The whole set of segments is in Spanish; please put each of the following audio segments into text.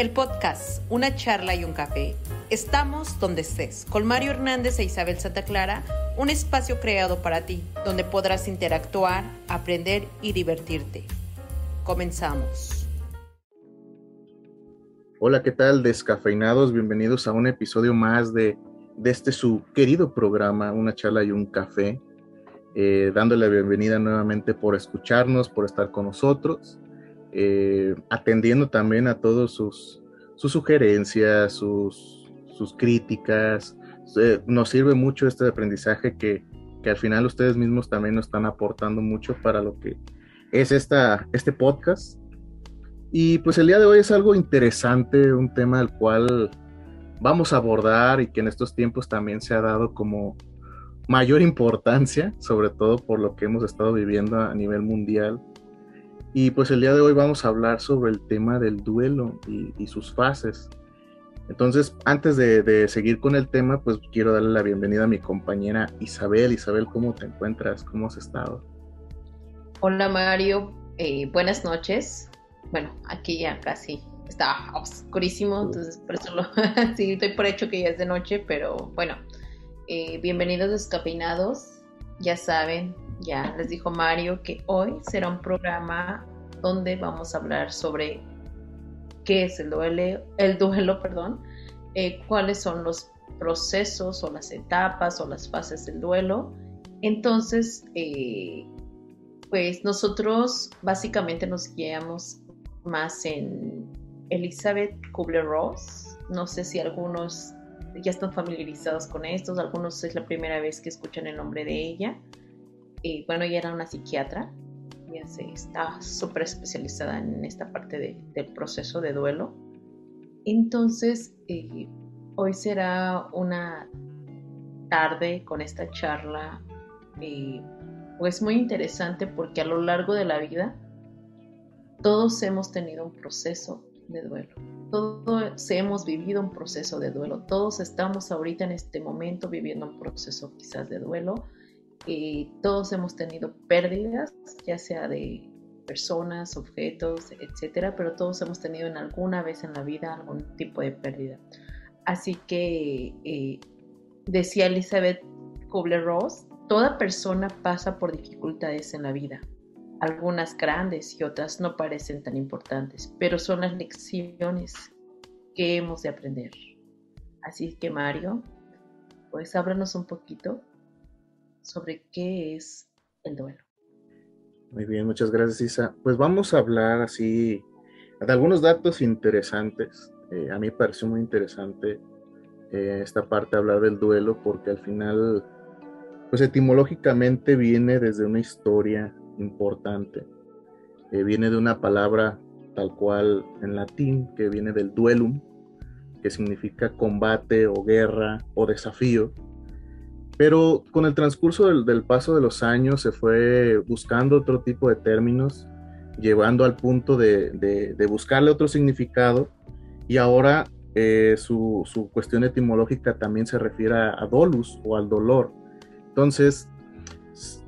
El podcast Una charla y un café. Estamos donde estés, con Mario Hernández e Isabel Santa Clara, un espacio creado para ti, donde podrás interactuar, aprender y divertirte. Comenzamos. Hola, ¿qué tal? Descafeinados, bienvenidos a un episodio más de, de este su querido programa, Una charla y un café. Eh, dándole la bienvenida nuevamente por escucharnos, por estar con nosotros. Eh, atendiendo también a todos sus, sus sugerencias, sus, sus críticas. Nos sirve mucho este aprendizaje que, que, al final ustedes mismos también nos están aportando mucho para lo que es esta, este podcast. Y pues el día de hoy es algo interesante, un tema al cual vamos a abordar y que en estos tiempos también se ha dado como mayor importancia, sobre todo por lo que hemos estado viviendo a nivel mundial y pues el día de hoy vamos a hablar sobre el tema del duelo y, sus fases. Entonces, antes de, seguir con el tema, pues quiero darle la bienvenida a mi compañera Isabel. Isabel, ¿cómo te encuentras? ¿Cómo has estado? Hola Mario, eh, buenas noches. Bueno, aquí ya casi está oscurísimo, entonces por eso lo, sí, estoy por hecho que ya es de noche, pero bueno, eh, bienvenidos descafeinados. Ya saben, ya les dijo Mario que hoy será un programa donde vamos a hablar sobre qué es el duelo, el duelo, perdón, eh, cuáles son los procesos o las etapas o las fases del duelo. Entonces, eh, pues nosotros básicamente nos guiamos más en Elizabeth Kubler-Ross. No sé si algunos ya están familiarizados con estos, algunos es la primera vez que escuchan el nombre de ella. Y bueno, ella era una psiquiatra, ya se está súper especializada en esta parte del proceso de duelo. Entonces, eh, hoy será una tarde con esta charla, eh, pues muy interesante porque a lo largo de la vida todos hemos tenido un proceso de duelo. Todos hemos vivido un proceso de duelo. Todos estamos ahorita en este momento viviendo un proceso quizás de duelo todos hemos tenido pérdidas, ya sea de personas, objetos, etcétera, pero todos hemos tenido en alguna vez en la vida algún tipo de pérdida. Así que eh, decía Elizabeth Kubler-Ross, toda persona pasa por dificultades en la vida. Algunas grandes y otras no parecen tan importantes, pero son las lecciones que hemos de aprender. Así que Mario, pues háblanos un poquito sobre qué es el duelo. Muy bien, muchas gracias Isa. Pues vamos a hablar así de algunos datos interesantes. Eh, a mí me pareció muy interesante eh, esta parte hablar del duelo porque al final, pues etimológicamente viene desde una historia importante. Eh, viene de una palabra tal cual en latín que viene del duelum, que significa combate o guerra o desafío pero con el transcurso del, paso de los años se fue buscando otro tipo de términos, llevando al punto de, buscarle otro significado y ahora eh, su, cuestión etimológica también se refiere a, dolus o al dolor. Entonces,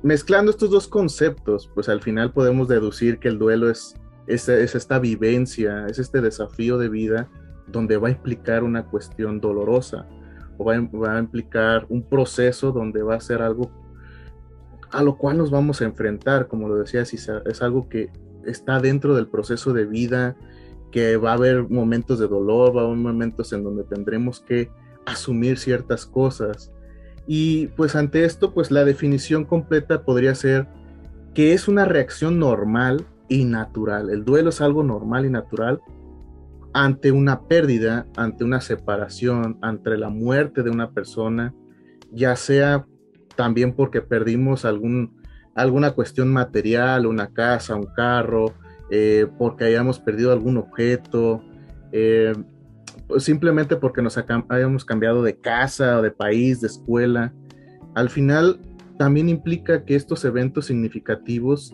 mezclando estos dos conceptos, pues al final podemos deducir que el duelo es, es, es esta vivencia, es este desafío de vida donde va a implicar una cuestión dolorosa va, a implicar un proceso donde va a ser algo a lo cual nos vamos a enfrentar, como lo decía es algo que está dentro del proceso de vida, que va a haber momentos de dolor, va a haber momentos en donde tendremos que asumir ciertas cosas. Y pues ante esto, pues la definición completa podría ser que es una reacción normal y natural. El duelo es algo normal y natural ante una pérdida, ante una separación, ante la muerte de una persona, ya sea también porque perdimos algún, alguna cuestión material, una casa, un carro, eh, porque hayamos perdido algún objeto, eh, simplemente porque nos hayamos cambiado de casa, de país, de escuela. Al final también implica que estos eventos significativos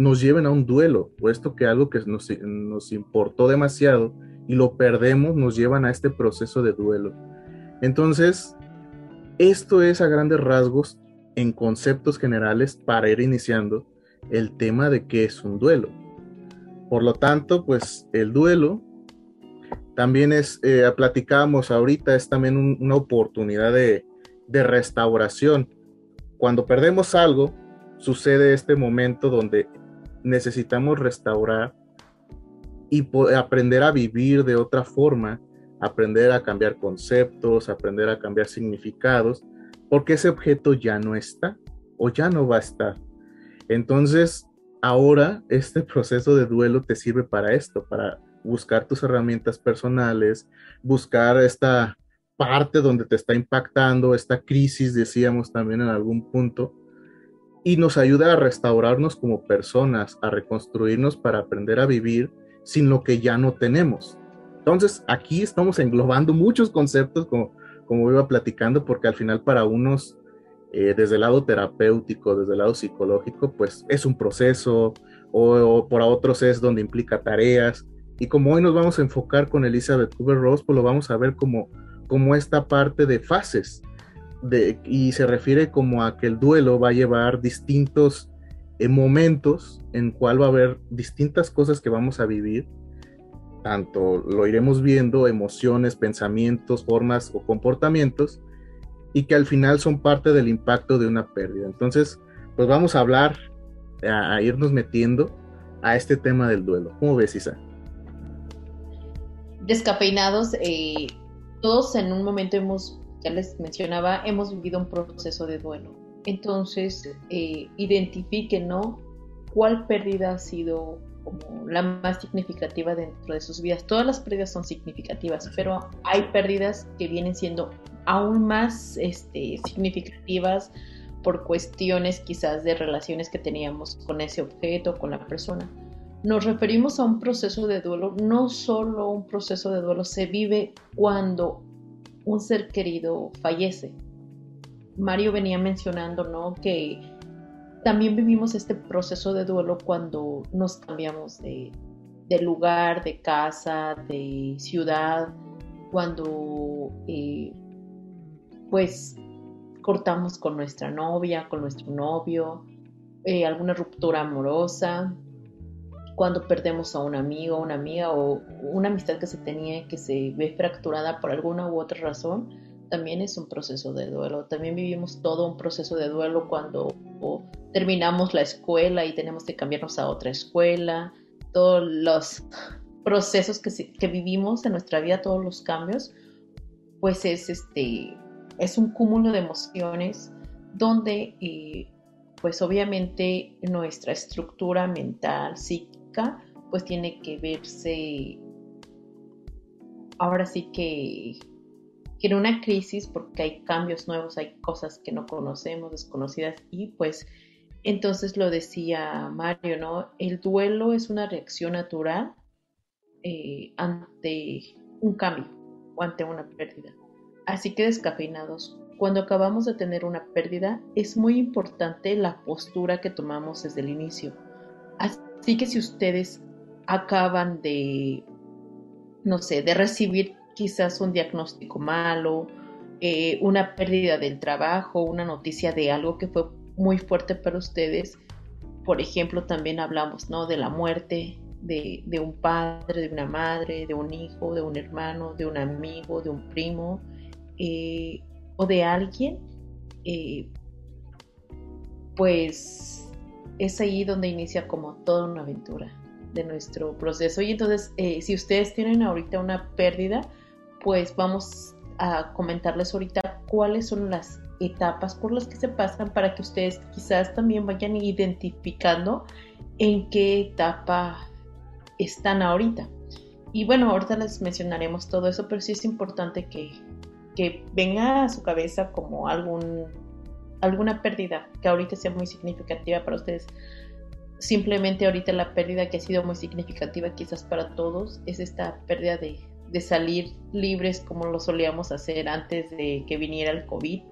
nos lleven a un duelo, puesto que algo que nos, nos importó demasiado y lo perdemos nos llevan a este proceso de duelo. Entonces, esto es a grandes rasgos, en conceptos generales, para ir iniciando el tema de qué es un duelo. Por lo tanto, pues el duelo también es, eh, platicábamos ahorita, es también una oportunidad de, de restauración. Cuando perdemos algo, sucede este momento donde necesitamos restaurar y aprender a vivir de otra forma, aprender a cambiar conceptos, aprender a cambiar significados, porque ese objeto ya no está o ya no va a estar. Entonces, ahora este proceso de duelo te sirve para esto, para buscar tus herramientas personales, buscar esta parte donde te está impactando, esta crisis, decíamos también en algún punto, y nos ayuda a restaurarnos como personas, a reconstruirnos para aprender a vivir sin lo que ya no tenemos. Entonces, aquí estamos englobando muchos conceptos, como, como iba platicando, porque al final para unos, eh, desde el lado terapéutico, desde el lado psicológico, pues es un proceso, o, o para otros es donde implica tareas. Y como hoy nos vamos a enfocar con Elizabeth Kubler-Ross, pues lo vamos a ver como, como esta parte de fases, y se refiere como a que el duelo va a llevar distintos eh, momentos en cual va a haber distintas cosas que vamos a vivir, tanto lo iremos viendo, emociones, pensamientos, formas o comportamientos, y que al final son parte del impacto de una pérdida. Entonces, pues vamos a hablar, a, irnos metiendo a este tema del duelo. ¿Cómo ves, Isa? Descafeinados, eh, todos en un momento hemos ya les mencionaba, hemos vivido un proceso de duelo. Entonces, eh, identifiquen, ¿no? ¿Cuál pérdida ha sido como la más significativa dentro de sus vidas? Todas las pérdidas son significativas, pero hay pérdidas que vienen siendo aún más este, significativas por cuestiones quizás de relaciones que teníamos con ese objeto, con la persona. Nos referimos a un proceso de duelo, no solo un proceso de duelo se vive cuando un ser querido fallece. Mario venía mencionando, ¿no? Que también vivimos este proceso de duelo cuando nos cambiamos de, lugar, de casa, de ciudad, cuando eh, pues cortamos con nuestra novia, con nuestro novio, eh, alguna ruptura amorosa, cuando perdemos a un amigo, una amiga o una amistad que se tenía que se ve fracturada por alguna u otra razón, también es un proceso de duelo. También vivimos todo un proceso de duelo cuando terminamos la escuela y tenemos que cambiarnos a otra escuela, todos los procesos que, vivimos en nuestra vida, todos los cambios, pues es este es un cúmulo de emociones donde eh, pues obviamente nuestra estructura mental, pues tiene que verse ahora sí que, en una crisis porque hay cambios nuevos, hay cosas que no conocemos, desconocidas y pues entonces lo decía Mario, ¿no? El duelo es una reacción natural eh, ante un cambio o ante una pérdida. Así que descafeinados, cuando acabamos de tener una pérdida, es muy importante la postura que tomamos desde el inicio. Así que si ustedes acaban de, no sé, de recibir quizás un diagnóstico malo, eh, una pérdida del trabajo, una noticia de algo que fue muy fuerte para ustedes, por ejemplo, también hablamos, ¿no? De la muerte de, un padre, de una madre, de un hijo, de un hermano, de un amigo, de un primo, eh, o de alguien, eh, pues es ahí donde inicia como toda una aventura de nuestro proceso. Y entonces, eh, si ustedes tienen ahorita una pérdida, pues vamos a comentarles ahorita cuáles son las etapas por las que se pasan para que ustedes quizás también vayan identificando en qué etapa están ahorita. Y bueno, ahorita les mencionaremos todo eso, pero sí es importante que, que venga a su cabeza como algún alguna pérdida que ahorita sea muy significativa para ustedes. Simplemente ahorita la pérdida que ha sido muy significativa quizás para todos es esta pérdida de, salir libres como lo solíamos hacer antes de que viniera el COVID.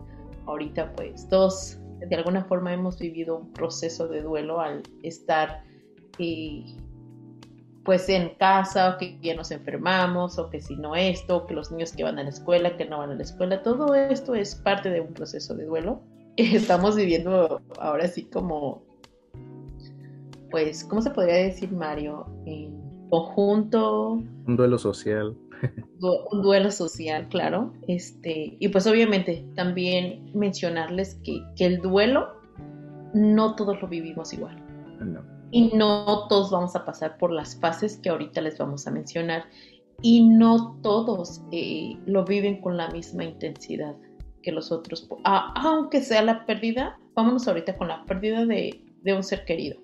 Ahorita pues todos de alguna forma hemos vivido un proceso de duelo al estar eh, pues en casa o que ya nos enfermamos o que si no esto, que los niños que van a la escuela, que no van a la escuela, todo esto es parte de un proceso de duelo estamos viviendo ahora sí como, pues, ¿cómo se podría decir, Mario? En conjunto. Un duelo social. un duelo social, claro. Este, y pues obviamente también mencionarles que, que el duelo no todos lo vivimos igual. Y no todos vamos a pasar por las fases que ahorita les vamos a mencionar. Y no todos eh, lo viven con la misma intensidad que los otros. aunque sea la pérdida, vámonos ahorita con la pérdida de, de un ser querido.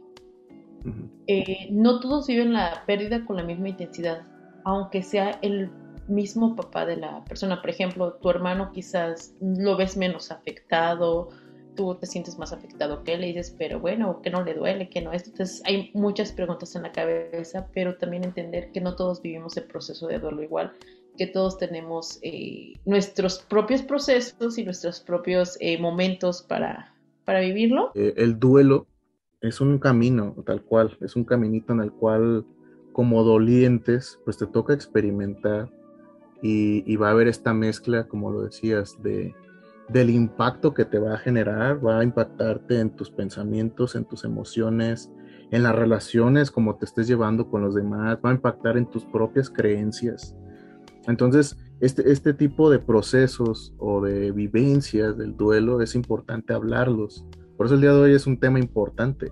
Eh, no todos viven la pérdida con la misma intensidad, aunque sea el mismo papá de la persona. Por ejemplo, tu hermano quizás lo ves menos afectado, tú te sientes más afectado que él y dices, pero bueno, que no le duele, que no es. Entonces hay muchas preguntas en la cabeza, pero también entender que no todos vivimos el proceso de duelo igual, que todos tenemos eh, nuestros propios procesos y nuestros propios eh, momentos para, para vivirlo. Eh, el duelo es un camino, tal cual, es un caminito en el cual como dolientes, pues te toca experimentar y, va a haber esta mezcla, como lo decías, de del impacto que te va a generar, va a impactarte en tus pensamientos, en tus emociones, en las relaciones, como te estés llevando con los demás, va a impactar en tus propias creencias. Entonces, este, este tipo de procesos o de vivencias del duelo es importante hablarlos. Por eso el día de hoy es un tema importante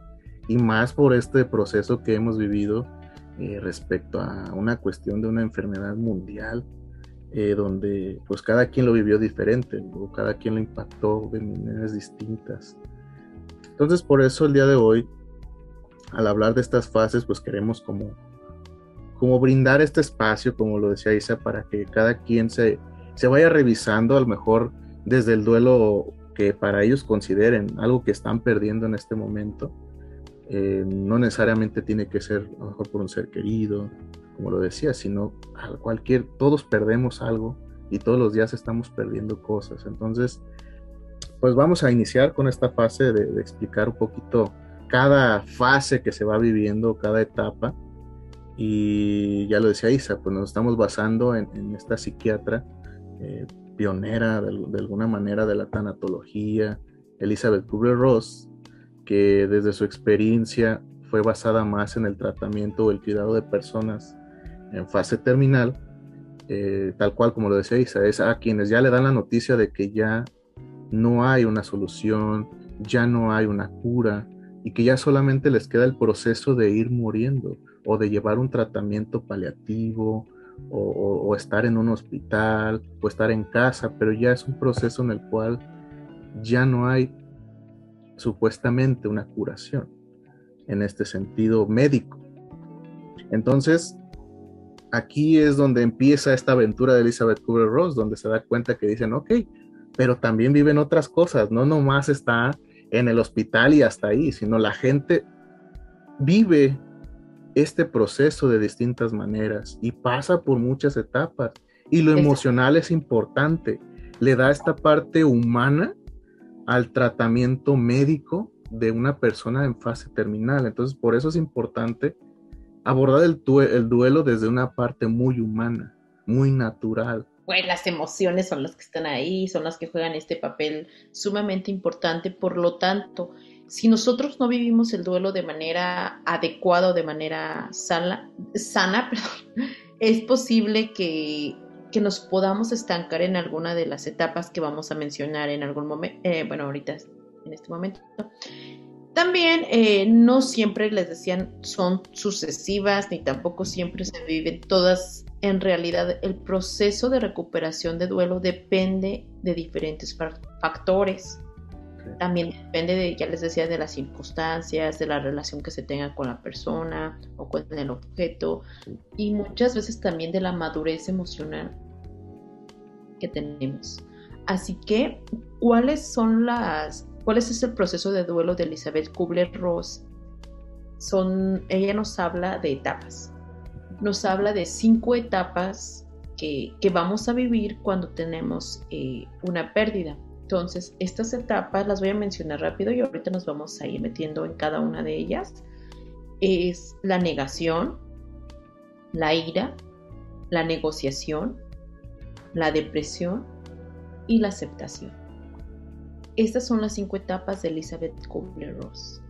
y más por este proceso que hemos vivido eh, respecto a una cuestión de una enfermedad mundial eh, donde pues cada quien lo vivió diferente, o cada quien lo impactó de maneras distintas. Entonces por eso el día de hoy, al hablar de estas fases, pues queremos como, como brindar este espacio, como lo decía Isa, para que cada quien se, se vaya revisando, a lo mejor desde el duelo que para ellos consideren algo que están perdiendo en este momento. Eh, no necesariamente tiene que ser a lo mejor por un ser querido, como lo decía, sino cualquier, todos perdemos algo y todos los días estamos perdiendo cosas. Entonces, pues vamos a iniciar con esta fase de, explicar un poquito cada fase que se va viviendo, cada etapa. Y ya lo decía Isa, pues nos estamos basando en, esta psiquiatra eh, pionera de, alguna manera de la tanatología, Elizabeth Kubler-Ross, que desde su experiencia fue basada más en el tratamiento o el cuidado de personas en fase terminal, eh, tal cual como lo decía Isa, es a quienes ya le dan la noticia de que ya no hay una solución, ya no hay una cura y que ya solamente les queda el proceso de ir muriendo o de llevar un tratamiento paliativo o, estar en un hospital o estar en casa, pero ya es un proceso en el cual ya no hay supuestamente una curación en este sentido médico. Entonces, aquí es donde empieza esta aventura de Elizabeth Kubler-Ross, donde se da cuenta que dicen, ok, pero también viven otras cosas, no nomás está en el hospital y hasta ahí, sino la gente vive este proceso de distintas maneras y pasa por muchas etapas. Y lo emocional es importante, le da esta parte humana al tratamiento médico de una persona en fase terminal. Entonces, por eso es importante abordar el, el duelo desde una parte muy humana, muy natural. Bueno, las emociones son las que están ahí, son las que juegan este papel sumamente importante. Por lo tanto, si nosotros no vivimos el duelo de manera adecuada o de manera sana, es posible que, que, nos podamos estancar en alguna de las etapas que vamos a mencionar en algún momento, eh, bueno, ahorita en este momento. También eh, no siempre les decían son sucesivas ni tampoco siempre se viven todas. En realidad el proceso de recuperación de duelo depende de diferentes factores. También depende de, ya les decía, de las circunstancias, de la relación que se tenga con la persona o con el objeto y muchas veces también de la madurez emocional que tenemos. Así que, ¿cuáles son las ¿Cuál es el proceso de duelo de Elizabeth Kubler-Ross? Son, ella nos habla de etapas. Nos habla de cinco etapas que, vamos a vivir cuando tenemos eh, una pérdida. Entonces, estas etapas las voy a mencionar rápido y ahorita nos vamos a ir metiendo en cada una de ellas. Es la negación, la ira, la negociación, la depresión y la aceptación. Estas son las cinco etapas de Elizabeth Kubler-Ross.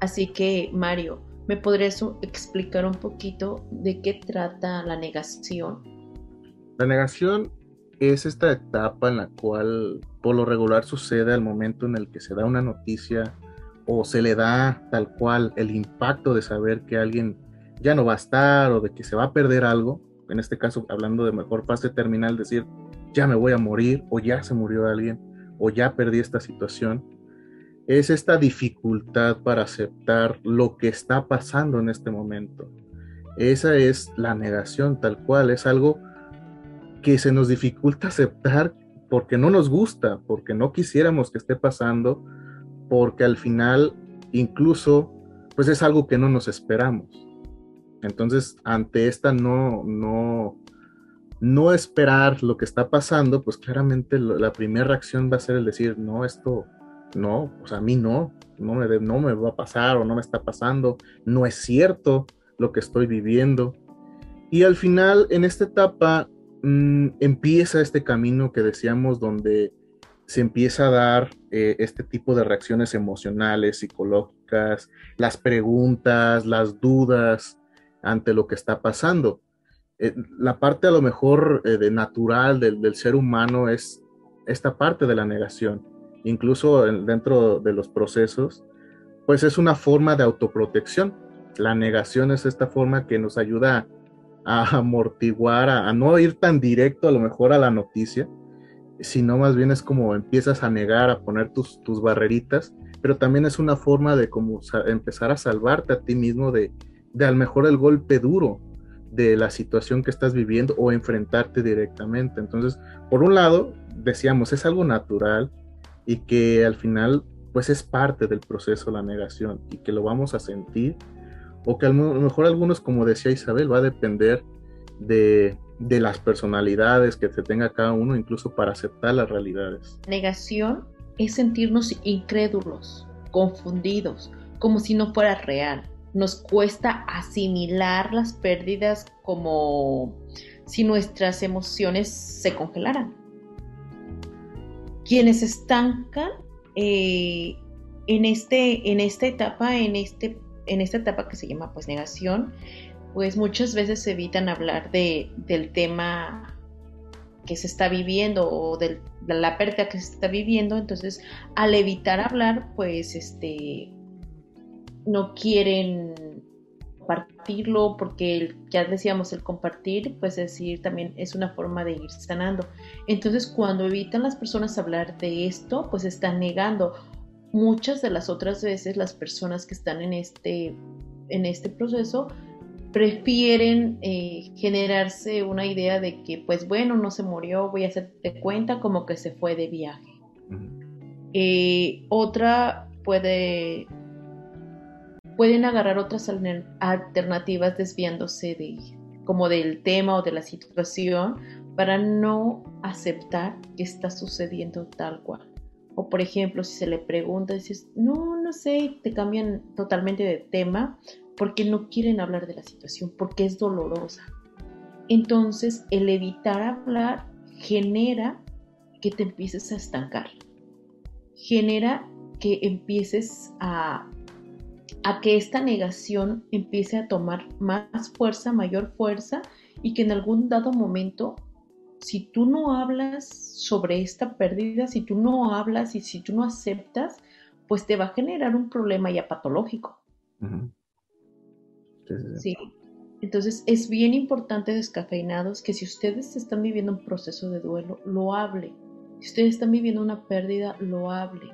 Así que, Mario, ¿me podrías explicar un poquito de qué trata la negación? La negación es esta etapa en la cual por lo regular sucede al momento en el que se da una noticia o se le da tal cual el impacto de saber que alguien ya no va a estar o de que se va a perder algo, en este caso hablando de mejor fase terminal, decir ya me voy a morir o ya se murió alguien o ya perdí esta situación, es esta dificultad para aceptar lo que está pasando en este momento. Esa es la negación tal cual, es algo que se nos dificulta aceptar porque no nos gusta, porque no quisiéramos que esté pasando, porque al final incluso pues es algo que no nos esperamos. Entonces, ante esta no no no esperar lo que está pasando, pues claramente la primera reacción va a ser el decir, no, esto no, pues a mí no, no me, no me va a pasar o no me está pasando, no es cierto lo que estoy viviendo. Y al final, en esta etapa, mm, empieza este camino que decíamos donde se empieza a dar eh, este tipo de reacciones emocionales, psicológicas, las preguntas, las dudas ante lo que está pasando. Eh, la parte a lo mejor eh, de natural del, ser humano es esta parte de la negación incluso dentro de los procesos, pues es una forma de autoprotección. La negación es esta forma que nos ayuda a amortiguar, a, no ir tan directo a lo mejor a la noticia, sino más bien es como empiezas a negar, a poner tus, tus barreritas, pero también es una forma de como empezar a salvarte a ti mismo de, de a lo mejor el golpe duro de la situación que estás viviendo o enfrentarte directamente. Entonces, por un lado, decíamos, es algo natural, y que al final pues es parte del proceso la negación y que lo vamos a sentir o que a lo mejor algunos como decía Isabel va a depender de, de las personalidades que se tenga cada uno incluso para aceptar las realidades. Negación es sentirnos incrédulos, confundidos, como si no fuera real. Nos cuesta asimilar las pérdidas como si nuestras emociones se congelaran quienes estancan eh, en, este, en esta etapa, en, este, en esta etapa que se llama pues negación, pues muchas veces evitan hablar de, del tema que se está viviendo o de la pérdida que se está viviendo, entonces al evitar hablar, pues este no quieren compartirlo, porque ya decíamos, el compartir, pues decir, también es una forma de ir sanando. Entonces, cuando evitan las personas hablar de esto, pues están negando. Muchas de las otras veces las personas que están en este, en este proceso prefieren eh, generarse una idea de que, pues bueno, no se murió, voy a hacerte cuenta como que se fue de viaje. Eh, otra puede pueden agarrar otras alternativas desviándose de como del tema o de la situación para no aceptar que está sucediendo tal cual. O por ejemplo, si se le pregunta, dices, no, no sé, te cambian totalmente de tema porque no quieren hablar de la situación, porque es dolorosa. Entonces, el evitar hablar genera que te empieces a estancar, genera que empieces a a que esta negación empiece a tomar más fuerza, mayor fuerza y que en algún dado momento, si tú no hablas sobre esta pérdida, si tú no hablas y si tú no aceptas, pues te va a generar un problema ya patológico. sí, Entonces es bien importante descafeinados que si ustedes están viviendo un proceso de duelo, lo hable. Si ustedes están viviendo una pérdida, lo hable.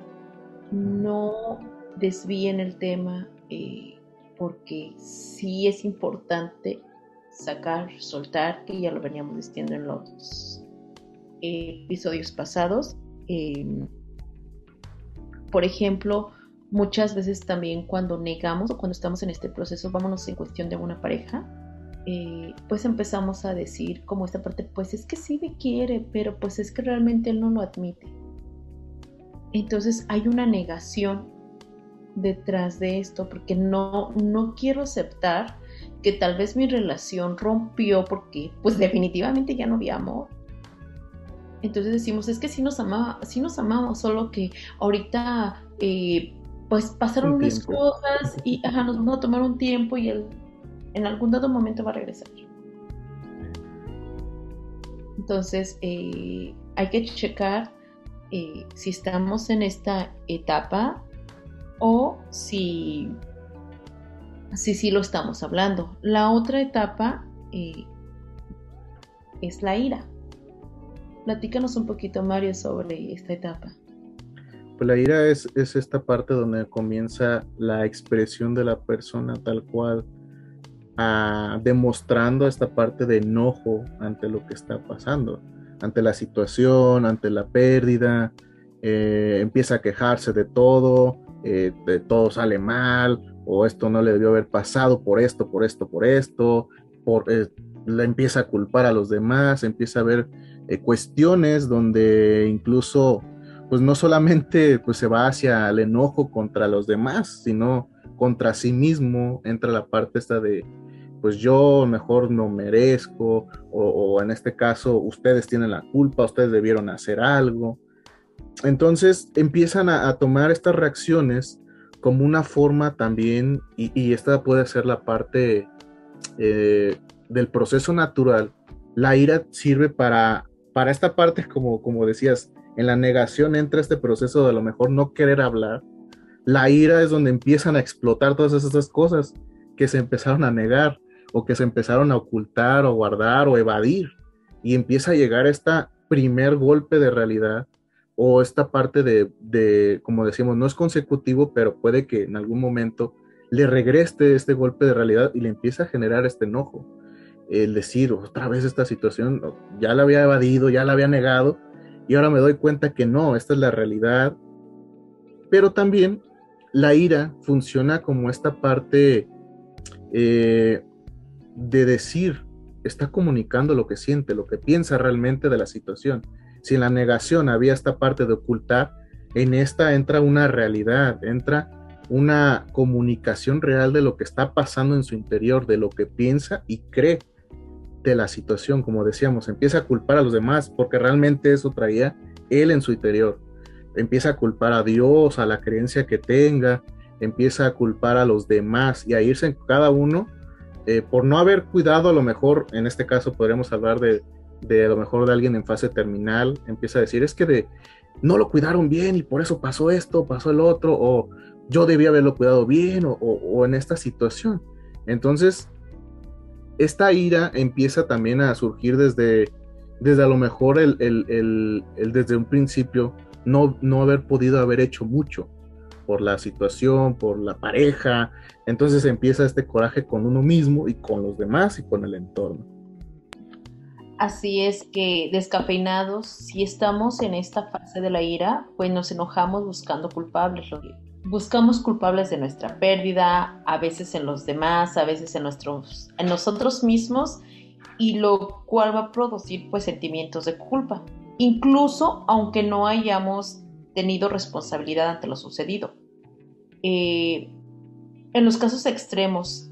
No desvíen el tema, eh, porque sí es importante sacar, soltar, que ya lo veníamos diciendo en los episodios pasados. Em, por ejemplo, muchas veces también cuando negamos o cuando estamos en este proceso, vámonos en cuestión de una pareja, eh, pues empezamos a decir como esta parte, pues es que sí me quiere, pero pues es que realmente él no lo admite. Entonces hay una negación detrás de esto, porque no, no quiero aceptar que tal vez mi relación rompió porque pues definitivamente ya no había amor. Entonces decimos, es que sí nos amaba, sí nos amamos, solo que ahorita eh, pues pasaron unas cosas y nos vamos a tomar un tiempo y él en algún dado momento va a regresar. Entonces, eh, hay que checar eh, si estamos en esta etapa o si sí si, lo estamos hablando. La otra etapa eh, es la ira. Platícanos un poquito, Mario, sobre esta etapa. Pues la ira es, es esta parte donde comienza la expresión de la persona tal cual, demostrando esta parte de enojo ante lo que está pasando, ante la situación, ante la pérdida, eh, empieza a quejarse de todo, eh, de todo sale mal, o esto no le debió haber pasado por esto, por esto, por esto, por, eh, empieza a culpar a los demás, empieza a ver cuestiones donde incluso, pues no solamente pues, se va hacia el enojo contra los demás, sino contra sí mismo, entra la parte esta de, pues yo mejor no merezco, o, en este caso ustedes tienen la culpa, ustedes debieron hacer algo. Entonces empiezan a, tomar estas reacciones como una forma también, y, esta puede ser la parte eh, del proceso natural, la ira sirve para, para esta parte, como, como decías, en la negación entra este proceso de a lo mejor no querer hablar. La ira es donde empiezan a explotar todas esas cosas que se empezaron a negar o que se empezaron a ocultar o guardar o evadir. Y empieza a llegar esta primer golpe de realidad o esta parte de, como decimos, no es consecutivo, pero puede que en algún momento le regrese este golpe de realidad y le empieza a generar este enojo. El decir, otra vez esta situación, ya la había evadido, ya la había negado, y ahora me doy cuenta que no, esta es la realidad. Pero también la ira funciona como esta parte eh, de decir, está comunicando lo que siente, lo que piensa realmente de la situación. Si en la negación había esta parte de ocultar, en esta entra una realidad, entra una comunicación real de lo que está pasando en su interior, de lo que piensa y cree de la situación, como decíamos, empieza a culpar a los demás porque realmente eso traía él en su interior. Empieza a culpar a Dios, a la creencia que tenga, empieza a culpar a los demás y a irse cada uno eh, por no haber cuidado, a lo mejor, en este caso podríamos hablar de, de a lo mejor de alguien en fase terminal, empieza a decir, es que no lo cuidaron bien y por eso pasó esto, pasó el otro, o yo debía haberlo cuidado bien, o, en esta situación. Entonces, esta ira empieza también a surgir desde, desde a lo mejor el, el desde un principio no, no haber podido haber hecho mucho por la situación, por la pareja. Entonces empieza este coraje con uno mismo y con los demás y con el entorno. Así es que descafeinados, si estamos en esta fase de la ira, pues nos enojamos buscando culpables. Buscamos culpables de nuestra pérdida, a veces en los demás, a veces en, nuestros, en nosotros mismos, y lo cual va a producir pues sentimientos de culpa, incluso aunque no hayamos tenido responsabilidad ante lo sucedido. Eh, en los casos extremos,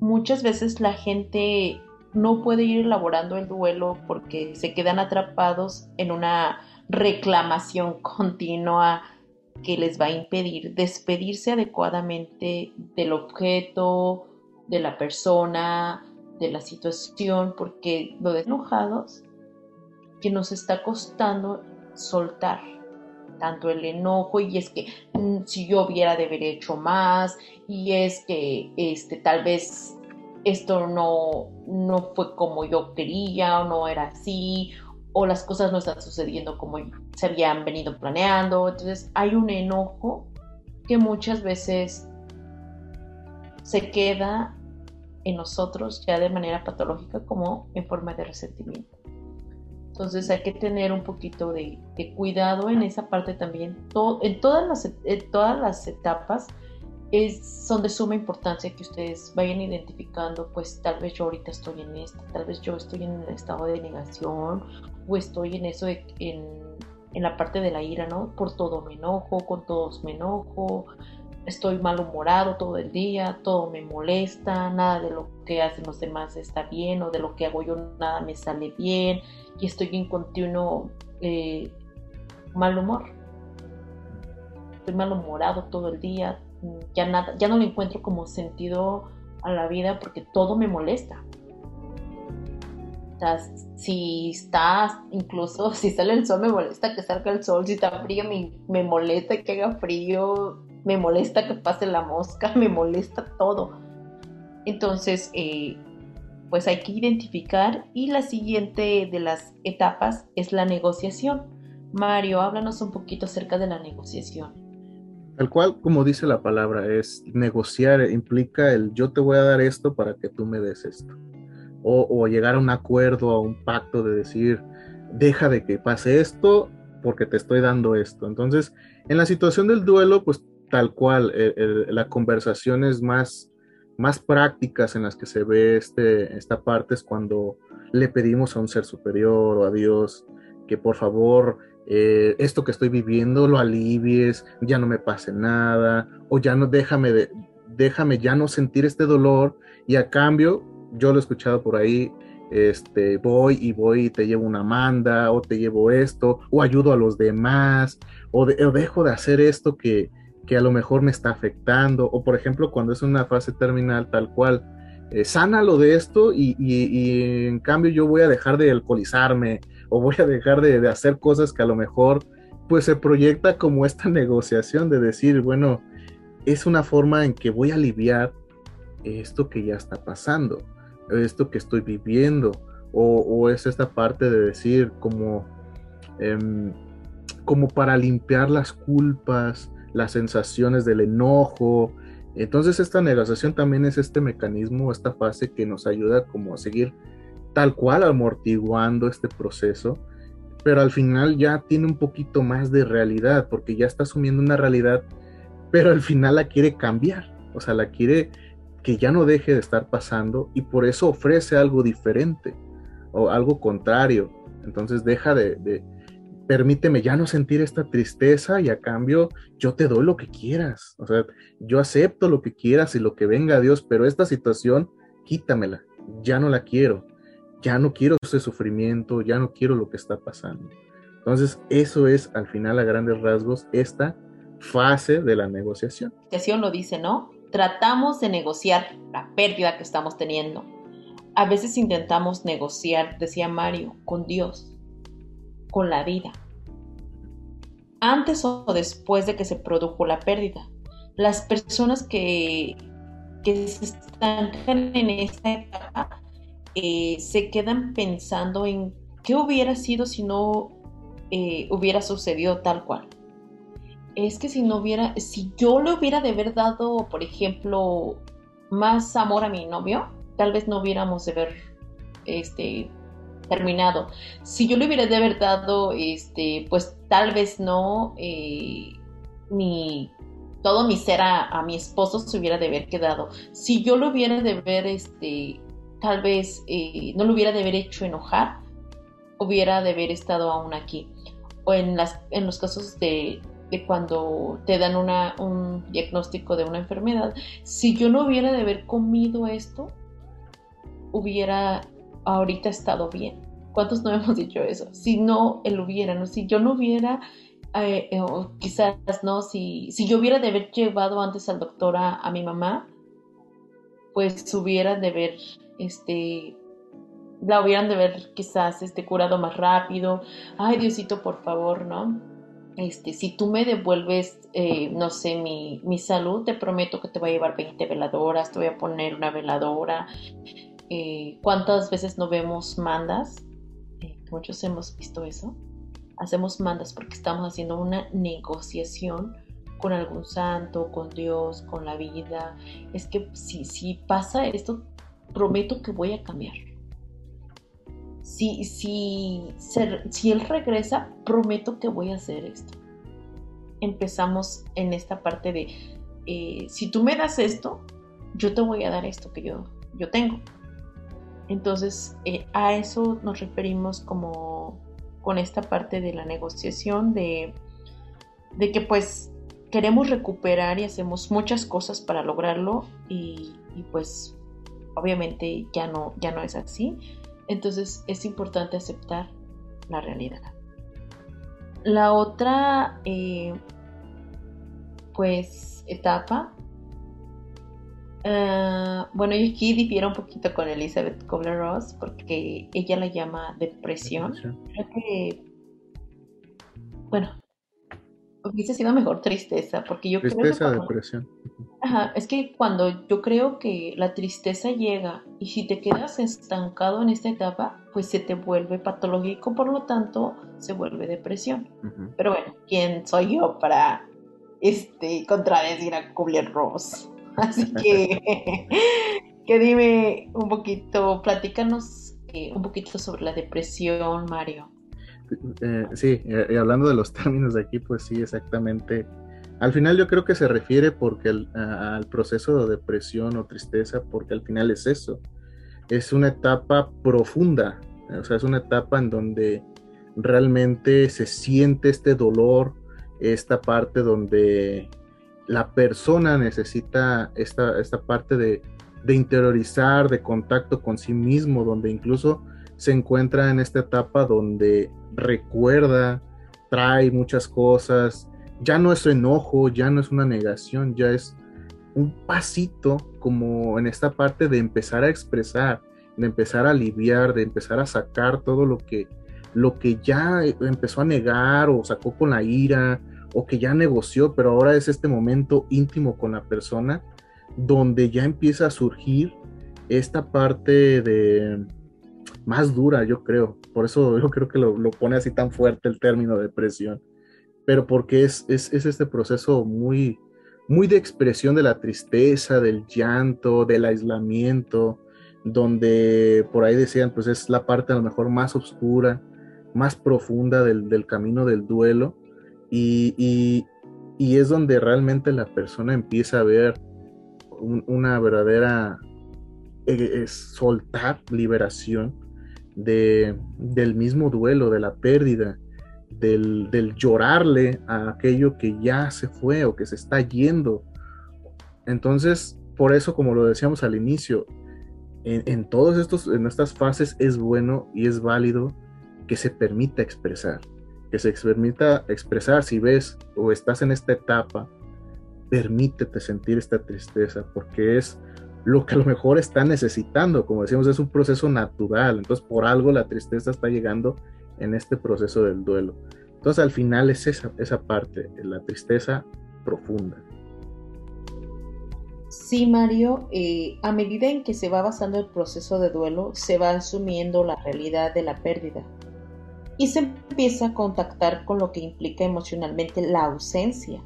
muchas veces la gente no puede ir elaborando el duelo porque se quedan atrapados en una reclamación continua que les va a impedir despedirse adecuadamente del objeto, de la persona, de la situación, porque lo de enojados que nos está costando soltar tanto el enojo y es que mm, si yo hubiera de haber hecho más y es que este tal vez esto no, no fue como yo quería o no era así o las cosas no están sucediendo como se habían venido planeando. Entonces hay un enojo que muchas veces se queda en nosotros ya de manera patológica como en forma de resentimiento. Entonces hay que tener un poquito de, cuidado en esa parte también. en, todas las, todas las etapas es, son de suma importancia que ustedes vayan identificando, pues tal vez yo ahorita estoy en esto, tal vez yo estoy en el estado de negación o estoy en eso, en, en la parte de la ira, ¿no? Por todo me enojo, con todos me enojo, estoy malhumorado todo el día, todo me molesta, nada de lo que hacen los demás está bien o de lo que hago yo nada me sale bien y estoy en continuo eh, mal humor. Estoy malhumorado todo el día, ya, nada, ya no le encuentro como sentido a la vida porque todo me molesta. si está, incluso si sale el sol, me molesta que salga el sol, si está frío, me, me molesta que haga frío, me molesta que pase la mosca, me molesta todo. Entonces, eh, pues hay que identificar y la siguiente de las etapas es la negociación. Mario, háblanos un poquito acerca de la negociación. Tal cual, como dice la palabra, es negociar, implica el yo te voy a dar esto para que tú me des esto. O, llegar a un acuerdo, a un pacto de decir, deja de que pase esto porque te estoy dando esto. Entonces, en la situación del duelo, pues tal cual, la conversación es más, más prácticas en las que se ve este, esta parte es cuando le pedimos a un ser superior o a Dios que por favor eh, esto que estoy viviendo lo alivies, ya no me pase nada, o ya no déjame, de, déjame ya no sentir este dolor y a cambio, yo lo he escuchado por ahí, este, voy y voy y te llevo una manda, o te llevo esto, o ayudo a los demás, o, dejo de hacer esto que, que a lo mejor me está afectando, o por ejemplo cuando es una fase terminal tal cual, eh, sana lo de esto y, y, en cambio yo voy a dejar de alcoholizarme o voy a dejar de, hacer cosas que a lo mejor pues se proyecta como esta negociación de decir, bueno, es una forma en que voy a aliviar esto que ya está pasando, esto que estoy viviendo, o, es esta parte de decir como, eh, como para limpiar las culpas, las sensaciones del enojo. Entonces esta negociación también es este mecanismo, esta fase que nos ayuda como a seguir tal cual amortiguando este proceso, pero al final ya tiene un poquito más de realidad, porque ya está asumiendo una realidad, pero al final la quiere cambiar, o sea, la quiere que ya no deje de estar pasando y por eso ofrece algo diferente o algo contrario. Entonces deja de, de permíteme ya no sentir esta tristeza y a cambio yo te doy lo que quieras. O sea, yo acepto lo que quieras y lo que venga a Dios, pero esta situación, quítamela. Ya no la quiero. Ya no quiero ese sufrimiento, ya no quiero lo que está pasando. Entonces, eso es al final a grandes rasgos esta fase de la negociación. Negociación lo dice, ¿no? Tratamos de negociar la pérdida que estamos teniendo. A veces intentamos negociar, decía Mario, con Dios con la vida. Antes o después de que se produjo la pérdida. Las personas que, que se estancan en esta etapa eh, se quedan pensando en qué hubiera sido si no eh, hubiera sucedido tal cual. Es que si no hubiera, si yo le hubiera de haber dado, por ejemplo, más amor a mi novio, tal vez no hubiéramos de ver este, terminado. Si yo le hubiera de haber dado, este, pues tal vez no, eh, mi, todo mi ser a, mi esposo se hubiera de haber quedado. Si yo lo hubiera de haber, este, tal vez eh, no lo hubiera de haber hecho enojar, hubiera de haber estado aún aquí. O en, las, en los casos de, cuando te dan una, un diagnóstico de una enfermedad, si yo no hubiera de haber comido esto, hubiera ahorita estado bien. ¿Cuántos no hemos dicho eso? Si no él hubiera. Si yo no hubiera, eh, eh, o quizás no, si, si yo hubiera de haber llevado antes al doctor a, mi mamá, pues hubiera de haber, este, la hubieran de haber quizás, este, curado más rápido. Ay, Diosito, por favor, ¿no? Este, si tú me devuelves, eh, no sé, mi, mi, salud, te prometo que te voy a llevar 20 veladoras, te voy a poner una veladora, eh, ¿Cuántas veces no vemos mandas? Eh, muchos hemos visto eso. Hacemos mandas porque estamos haciendo una negociación con algún santo, con Dios, con la vida. Es que si, si pasa esto, prometo que voy a cambiar. Si, si, si Él regresa, prometo que voy a hacer esto. Empezamos en esta parte de, eh, si tú me das esto, yo te voy a dar esto que yo, yo tengo. Entonces, eh, a eso nos referimos como con esta parte de la negociación, de, que pues queremos recuperar y hacemos muchas cosas para lograrlo y, pues obviamente ya no, ya no es así. Entonces es importante aceptar la realidad. La otra, eh, pues, etapa Ah, bueno, yo aquí difiero un poquito con Elizabeth Kubler-Ross porque ella la llama depresión. Creo que, bueno, hubiese sido mejor tristeza, porque yo tristeza, creo que depresión. Ajá, es que cuando yo creo que la tristeza llega y si te quedas estancado en esta etapa, pues se te vuelve patológico, por lo tanto se vuelve depresión. Pero bueno, ¿quién soy yo para este contradecir a Kubler-Ross? Así que, que dime un poquito, platícanos eh, un poquito sobre la depresión, Mario. Eh, sí, y hablando de los términos de aquí, pues sí, exactamente. Al final yo creo que se refiere porque al proceso de depresión o tristeza, porque al final es eso. Es una etapa profunda, o sea, es una etapa en donde realmente se siente este dolor, esta parte donde la persona necesita esta, esta parte de, interiorizar, de contacto con sí mismo, donde incluso se encuentra en esta etapa donde recuerda, trae muchas cosas, ya no es enojo, ya no es una negación, ya es un pasito como en esta parte de empezar a expresar, de empezar a aliviar, de empezar a sacar todo lo que, lo que ya empezó a negar o sacó con la ira o que ya negoció, pero ahora es este momento íntimo con la persona donde ya empieza a surgir esta parte de más dura, yo creo. Por eso yo creo que lo, pone así tan fuerte el término depresión. Pero porque es, es, es, este proceso muy, muy de expresión de la tristeza, del llanto, del aislamiento, donde por ahí decían, pues es la parte a lo mejor más oscura, más profunda del, del camino del duelo y, es donde realmente la persona empieza a ver una verdadera eh, soltar, liberación de, del mismo duelo, de la pérdida, del, llorarle a aquello que ya se fue o que se está yendo. Entonces, por eso, como lo decíamos al inicio, en, en todas en estas fases es bueno y es válido que se permita expresar que se permita expresar si ves o estás en esta etapa, permítete sentir esta tristeza porque es lo que a lo mejor está necesitando, como decíamos, es un proceso natural, entonces por algo la tristeza está llegando en este proceso del duelo. Entonces al final es esa, esa parte, la tristeza profunda. Sí, Mario, eh, a medida en que se va avanzando el proceso de duelo, se va asumiendo la realidad de la pérdida y se empieza a contactar con lo que implica emocionalmente la ausencia,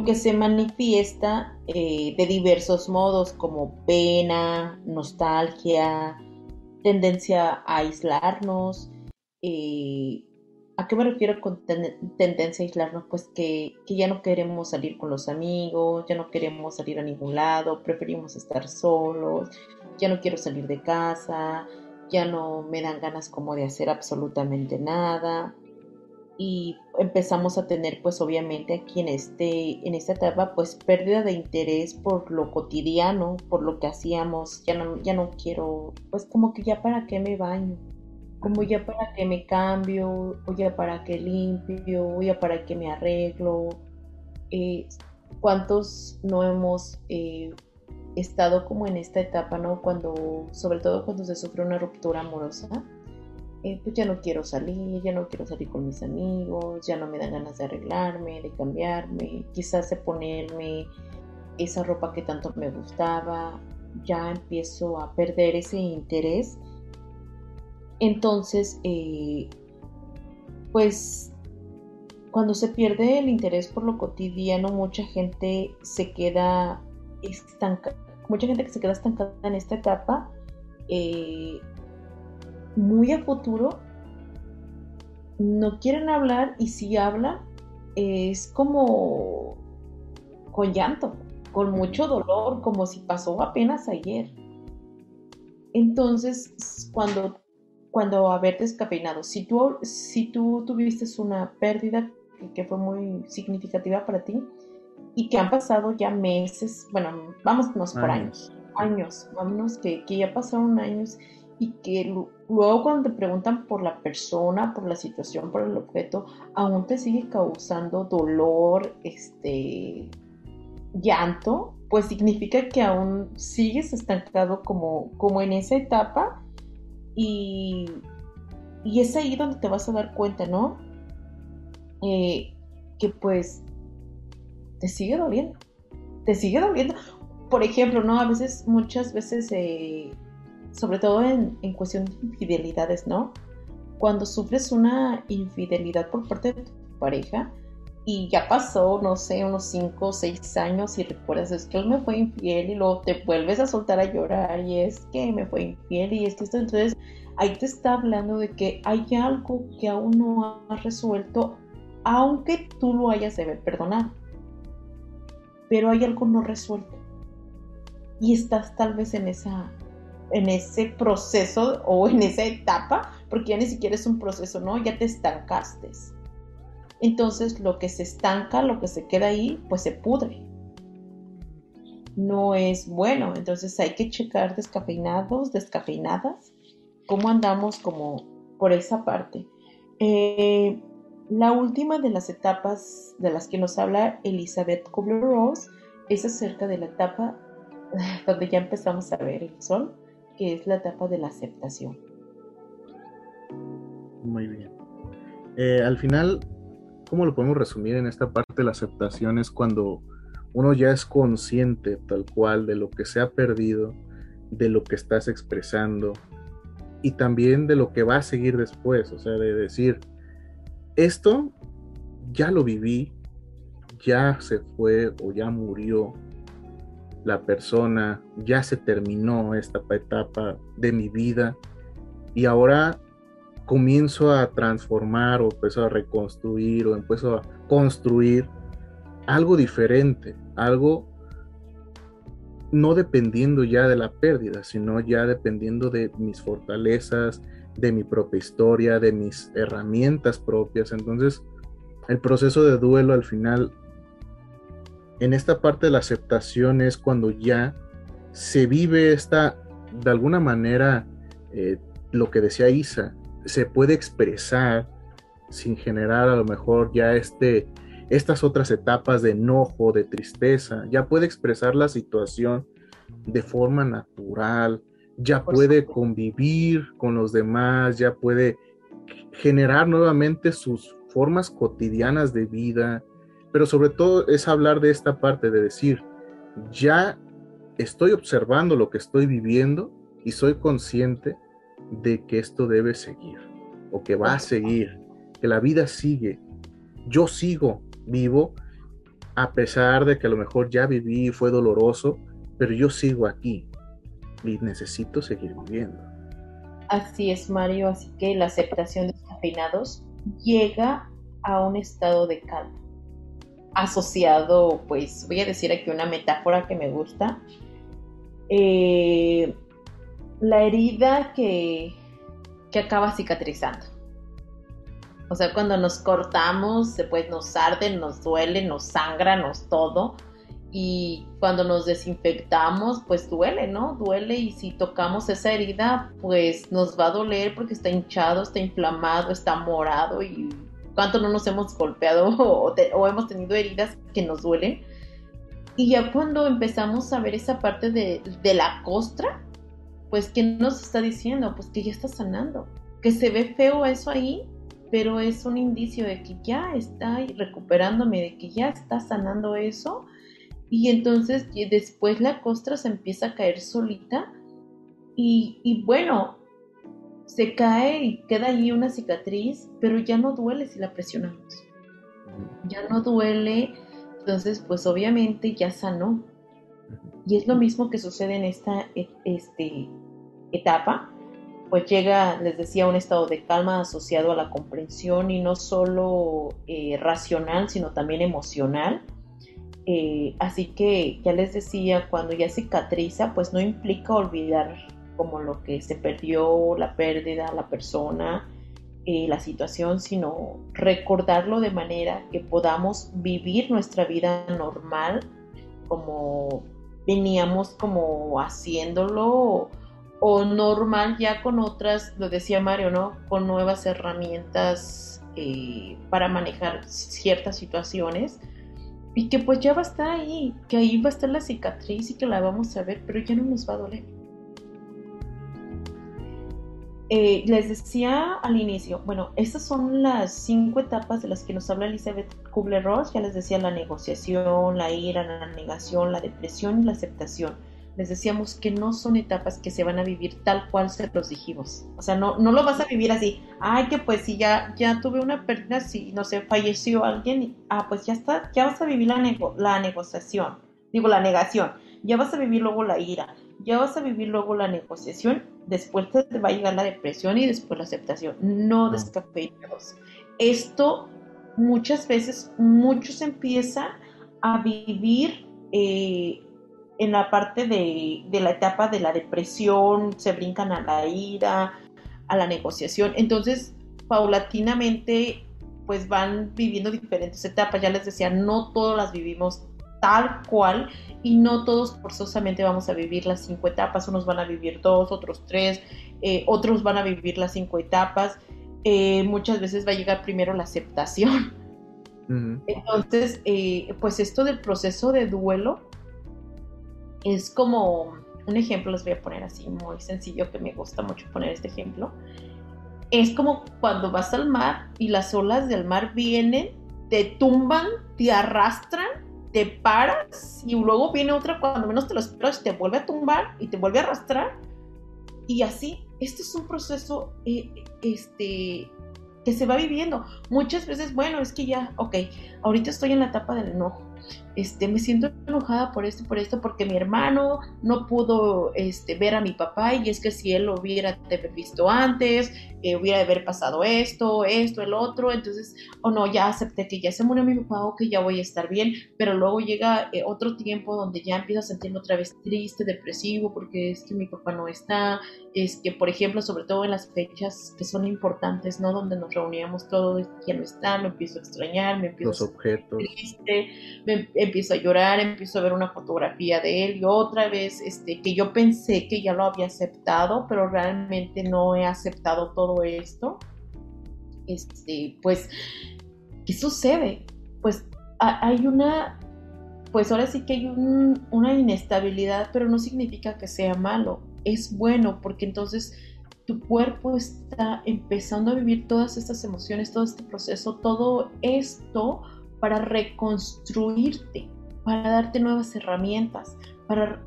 que se manifiesta eh, de diversos modos como pena, nostalgia, tendencia a aislarnos. Eh, ¿A qué me refiero con tendencia a aislarnos? Pues que, que, ya no queremos salir con los amigos, ya no queremos salir a ningún lado, preferimos estar solos, ya no quiero salir de casa, ya no me dan ganas como de hacer absolutamente nada y empezamos a tener pues obviamente aquí en este en esta etapa pues pérdida de interés por lo cotidiano por lo que hacíamos. Ya no ya no quiero pues como que ya para qué me baño como ya para qué me cambio o ya para qué limpio o ya para qué me arreglo. Eh, cuántos no hemos eh, estado como en esta etapa, ¿no? Cuando, sobre todo cuando se sufre una ruptura amorosa, eh, pues ya no quiero salir, ya no quiero salir con mis amigos, ya no me dan ganas de arreglarme, de cambiarme, quizás de ponerme esa ropa que tanto me gustaba, ya empiezo a perder ese interés. Entonces, eh, pues cuando se pierde el interés por lo cotidiano, mucha gente se queda estancada, mucha gente que se queda estancada en esta etapa, eh, muy a futuro, no quieren hablar y si hablan es como con llanto, con mucho dolor, como si pasó apenas ayer. Entonces, cuando, cuando haber descafeinado, si tú, si tú tuviste una pérdida que fue muy significativa para ti, y que han pasado ya meses, bueno, vámonos por años, años, vámonos que, que ya pasaron años y que luego cuando te preguntan por la persona, por la situación, por el objeto, aún te sigue causando dolor, este, llanto, pues significa que aún sigues estancado como, como en esa etapa y, y es ahí donde te vas a dar cuenta, ¿no? Eh, que pues te sigue doliendo, te sigue doliendo. Por ejemplo, ¿no? A veces, muchas veces, eh, sobre todo en, en cuestión de infidelidades, ¿no? Cuando sufres una infidelidad por parte de tu pareja, y ya pasó, no sé, unos 5 o 6 años y recuerdas, es que él me fue infiel y luego te vuelves a soltar a llorar y es que me fue infiel y es que esto, entonces ahí te está hablando de que hay algo que aún no has resuelto, aunque tú lo hayas de haber perdonado, pero hay algo no resuelto. Y estás tal vez en esa en ese proceso o en esa etapa, porque ya ni siquiera es un proceso, ¿no? Ya te estancaste entonces lo que se estanca, lo que se queda ahí, pues se pudre. No es bueno, entonces hay que checar descafeinados, descafeinadas, cómo andamos como por esa parte. Eh, la última de las etapas de las que nos habla Elizabeth Kubler-Ross es acerca de la etapa donde ya empezamos a ver el sol, que es la etapa de la aceptación. Muy bien. Eh, al final ¿cómo lo podemos resumir en esta parte? La aceptación es cuando uno ya es consciente tal cual de lo que se ha perdido, de lo que estás expresando y también de lo que va a seguir después, o sea, de decir, esto ya lo viví, ya se fue o ya murió la persona, ya se terminó esta etapa de mi vida y ahora comienzo a transformar o empiezo a reconstruir o empiezo a construir algo diferente, algo no dependiendo ya de la pérdida, sino ya dependiendo de mis fortalezas, de mi propia historia, de mis herramientas propias. Entonces, el proceso de duelo al final, en esta parte de la aceptación es cuando ya se vive esta, de alguna manera, eh, lo que decía Isa, se puede expresar sin generar a lo mejor ya este, estas otras etapas de enojo, de tristeza, ya puede expresar la situación de forma natural, ya puede convivir con los demás, ya puede generar nuevamente sus formas cotidianas de vida, pero sobre todo es hablar de esta parte de decir, ya estoy observando lo que estoy viviendo y soy consciente de que esto debe seguir o que va a seguir, que la vida sigue. Yo sigo vivo a pesar de que a lo mejor ya viví y fue doloroso, pero yo sigo aquí y necesito seguir viviendo. Así es, Mario, así que la aceptación de descafeinados llega a un estado de calma, asociado, pues voy a decir aquí una metáfora que me gusta, eh, la herida que, que acaba cicatrizando. O sea, cuando nos cortamos, pues nos arde, nos duele, nos sangra, nos todo. Y cuando nos desinfectamos, pues duele, ¿no? Duele y si tocamos esa herida, pues nos va a doler porque está hinchado, está inflamado, está morado y cuánto no nos hemos golpeado o, o hemos tenido heridas que nos duelen. Y ya cuando empezamos a ver esa parte de, de la costra, pues ¿qué nos está diciendo? Pues que ya está sanando, que se ve feo eso ahí, pero es un indicio de que ya está recuperándome, de que ya está sanando eso. Y entonces después la costra se empieza a caer solita y, y bueno, se cae y queda allí una cicatriz, pero ya no duele si la presionamos. Ya no duele, entonces pues obviamente ya sanó. Y es lo mismo que sucede en esta e, este, etapa, pues llega, les decía, un estado de calma asociado a la comprensión y no solo eh, racional, sino también emocional. Eh, así que ya les decía, cuando ya cicatriza, pues no implica olvidar como lo que se perdió, la pérdida, la persona, eh, la situación, sino recordarlo de manera que podamos vivir nuestra vida normal como veníamos como haciéndolo o normal ya con otras, lo decía Mario, ¿no? Con nuevas herramientas eh, para manejar ciertas situaciones y que pues ya va a estar ahí, que ahí va a estar la cicatriz y que la vamos a ver, pero ya no nos va a doler. Eh, les decía al inicio, bueno, estas son las cinco etapas de las que nos habla Elizabeth Kubler-Ross. Ya les decía la negociación, la ira, la negación, la depresión y la aceptación. Les decíamos que no son etapas que se van a vivir tal cual se los dijimos. O sea, no, no lo vas a vivir así. Ay, que pues si ya, ya tuve una pérdida, si no sé, falleció alguien, ah, pues ya está, ya vas a vivir la, la negociación. Digo, la negación. Ya vas a vivir luego la ira ya vas a vivir luego la negociación, después te va a llegar la depresión y después la aceptación. No descafeinados. Esto muchas veces, muchos empiezan a vivir eh, en la parte de, de, la etapa de la depresión, se brincan a la ira, a la negociación. Entonces, paulatinamente, pues van viviendo diferentes etapas. Ya les decía, no todas las vivimos tal cual y no todos forzosamente vamos a vivir las cinco etapas, unos van a vivir dos, otros tres, eh, otros van a vivir las cinco etapas, eh, muchas veces va a llegar primero la aceptación. Entonces, eh, pues esto del proceso de duelo es como un ejemplo, les voy a poner así muy sencillo, que me gusta mucho poner este ejemplo. Es como cuando vas al mar y las olas del mar vienen, te tumban, te arrastran te paras y luego viene otra cuando menos te lo esperas, te vuelve a tumbar y te vuelve a arrastrar. Y así, este es un proceso eh, este, que se va viviendo. Muchas veces, bueno, es que ya, ok, ahorita estoy en la etapa del enojo este, me siento enojada por esto, por esto, porque mi hermano no pudo este, ver a mi papá y es que si él lo hubiera visto antes, eh, hubiera haber pasado esto, esto, el otro, entonces, o no, ya acepté que ya se murió mi papá, o que ya voy a estar bien, pero luego llega eh, otro tiempo donde ya empiezo a sentirme otra vez triste, depresivo, porque es que mi papá no está, es que, por ejemplo, sobre todo en las fechas que son importantes, ¿no? Donde nos reuníamos todos, ya no está, me empiezo a extrañar, me empiezo Los objetos. triste, me empiezo a llorar, empiezo a ver una fotografía de él y otra vez, este, que yo pensé que ya lo había aceptado, pero realmente no he aceptado todo esto. Este, pues, ¿qué sucede? Pues hay una, pues ahora sí que hay una inestabilidad, pero no significa que sea malo, es bueno porque entonces tu cuerpo está empezando a vivir todas estas emociones, todo este proceso, todo esto para reconstruirte, para darte nuevas herramientas, para,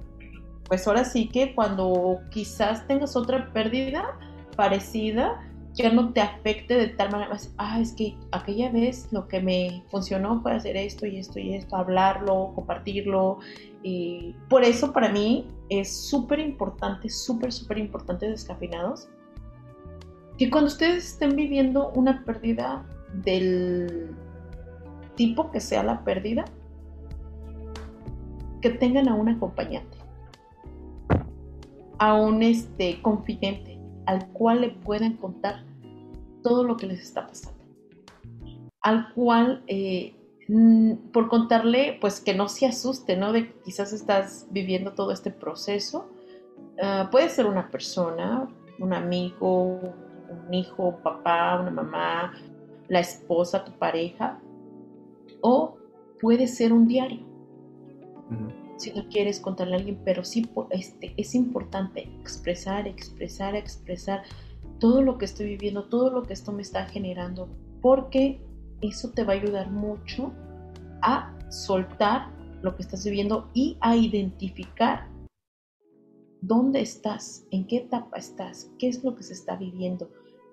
pues ahora sí que cuando quizás tengas otra pérdida parecida, ya no te afecte de tal manera, ah, es que aquella vez lo que me funcionó fue hacer esto y esto y esto, hablarlo, compartirlo. Y por eso para mí es súper importante, súper, súper importante descafeinados, que cuando ustedes estén viviendo una pérdida del tipo que sea la pérdida, que tengan a un acompañante, a un este, confidente al cual le puedan contar todo lo que les está pasando, al cual eh, por contarle, pues que no se asuste, ¿no? De que quizás estás viviendo todo este proceso. Ah, puede ser una persona, un amigo, un hijo, un papá, una mamá, la esposa, tu pareja, o puede ser un diario. Si no quieres contarle a alguien, pero sí este, es importante expresar, expresar, expresar todo lo que estoy viviendo, todo lo que esto me está generando, porque eso te va a ayudar mucho a soltar lo que estás viviendo y a identificar dónde estás, en qué etapa estás, qué es lo que se está viviendo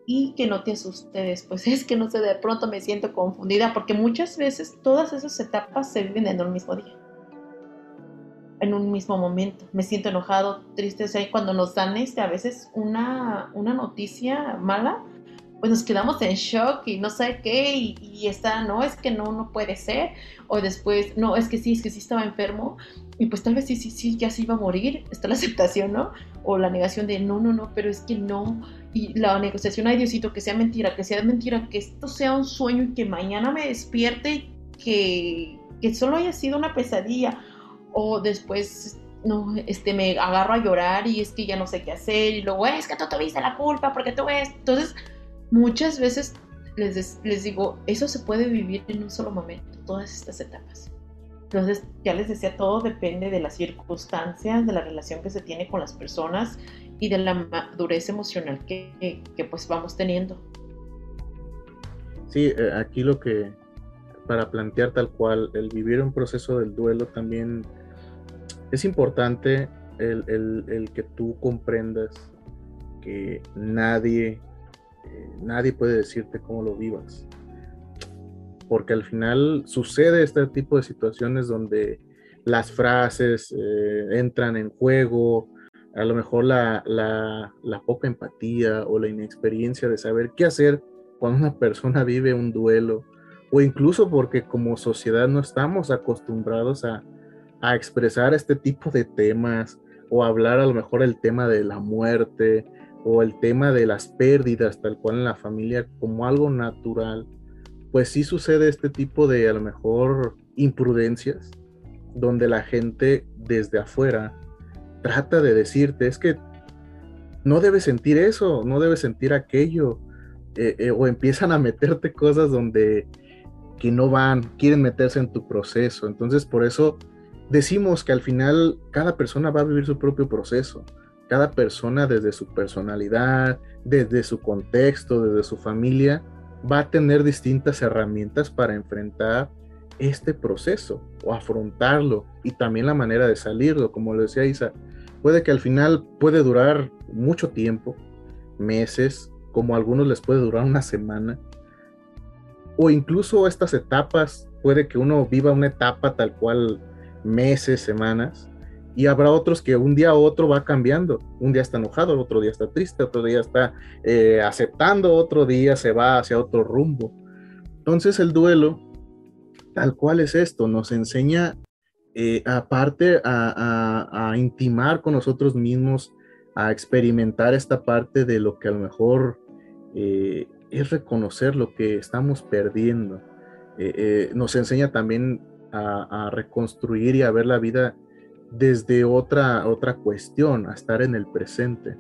y que no te asuste después. Es que no sé, de pronto me siento confundida porque muchas veces todas esas etapas se viven en un mismo día, en un mismo momento. Me siento enojado, triste, o sea, cuando nos dan este, a veces una, una noticia mala, pues nos quedamos en shock y no sé qué, y, está, no, es que no, no puede ser, o después, no, es que sí, es que sí estaba enfermo, y pues tal vez sí, sí, sí, ya se iba a morir, está la aceptación, ¿no? O la negación de, no, no, no, pero es que no, y la negociación, ay Diosito, que sea mentira, que sea mentira, que esto sea un sueño y que mañana me despierte, que, que solo haya sido una pesadilla, o después no, este, me agarro a llorar y es que ya no sé qué hacer, y luego es que tú tuviste la culpa porque tú ves, entonces muchas veces les, les digo, eso se puede vivir en un solo momento, todas estas etapas. Entonces, ya les decía, todo depende de las circunstancias, de la relación que se tiene con las personas y de la madurez emocional que, que, pues vamos teniendo. Sí, eh, aquí lo que, para plantear tal cual, el vivir un proceso del duelo también es importante el, el, el que tú comprendas que nadie, eh, nadie puede decirte cómo lo vivas. Porque al final sucede este tipo de situaciones donde las frases eh, entran en juego, a lo mejor la, poca empatía o la inexperiencia de saber qué hacer cuando una persona vive un duelo, o incluso porque como sociedad no estamos acostumbrados a, a expresar este tipo de temas, o hablar a lo mejor el tema de la muerte, o el tema de las pérdidas tal cual en la familia como algo natural pues sí sucede este tipo de a lo mejor imprudencias, donde la gente desde afuera trata de decirte, es que no debes sentir eso, no debes sentir aquello, eh, eh, o empiezan a meterte cosas donde que no van, quieren meterse en tu proceso. Entonces, por eso decimos que al final cada persona va a vivir su propio proceso. Cada persona desde su personalidad, desde su contexto, desde su familia, va a tener distintas herramientas para enfrentar este proceso o afrontarlo y también la manera de salirlo, como lo decía Isa, puede que al final puede durar mucho tiempo, meses, como a algunos les puede durar una semana, o incluso estas etapas, puede que uno viva una etapa tal cual meses, semanas, y habrá otros que un día a otro va cambiando. Un día está enojado, otro día está triste, otro día está eh, aceptando, otro día se va hacia otro rumbo. Entonces el duelo, tal cual es esto, nos enseña eh, aparte a, intimar con nosotros mismos, a experimentar esta parte de lo que a lo mejor eh, es reconocer lo que estamos perdiendo. nos enseña también a reconstruir y a ver la vida desde otra, otra cuestión, a estar en el presente.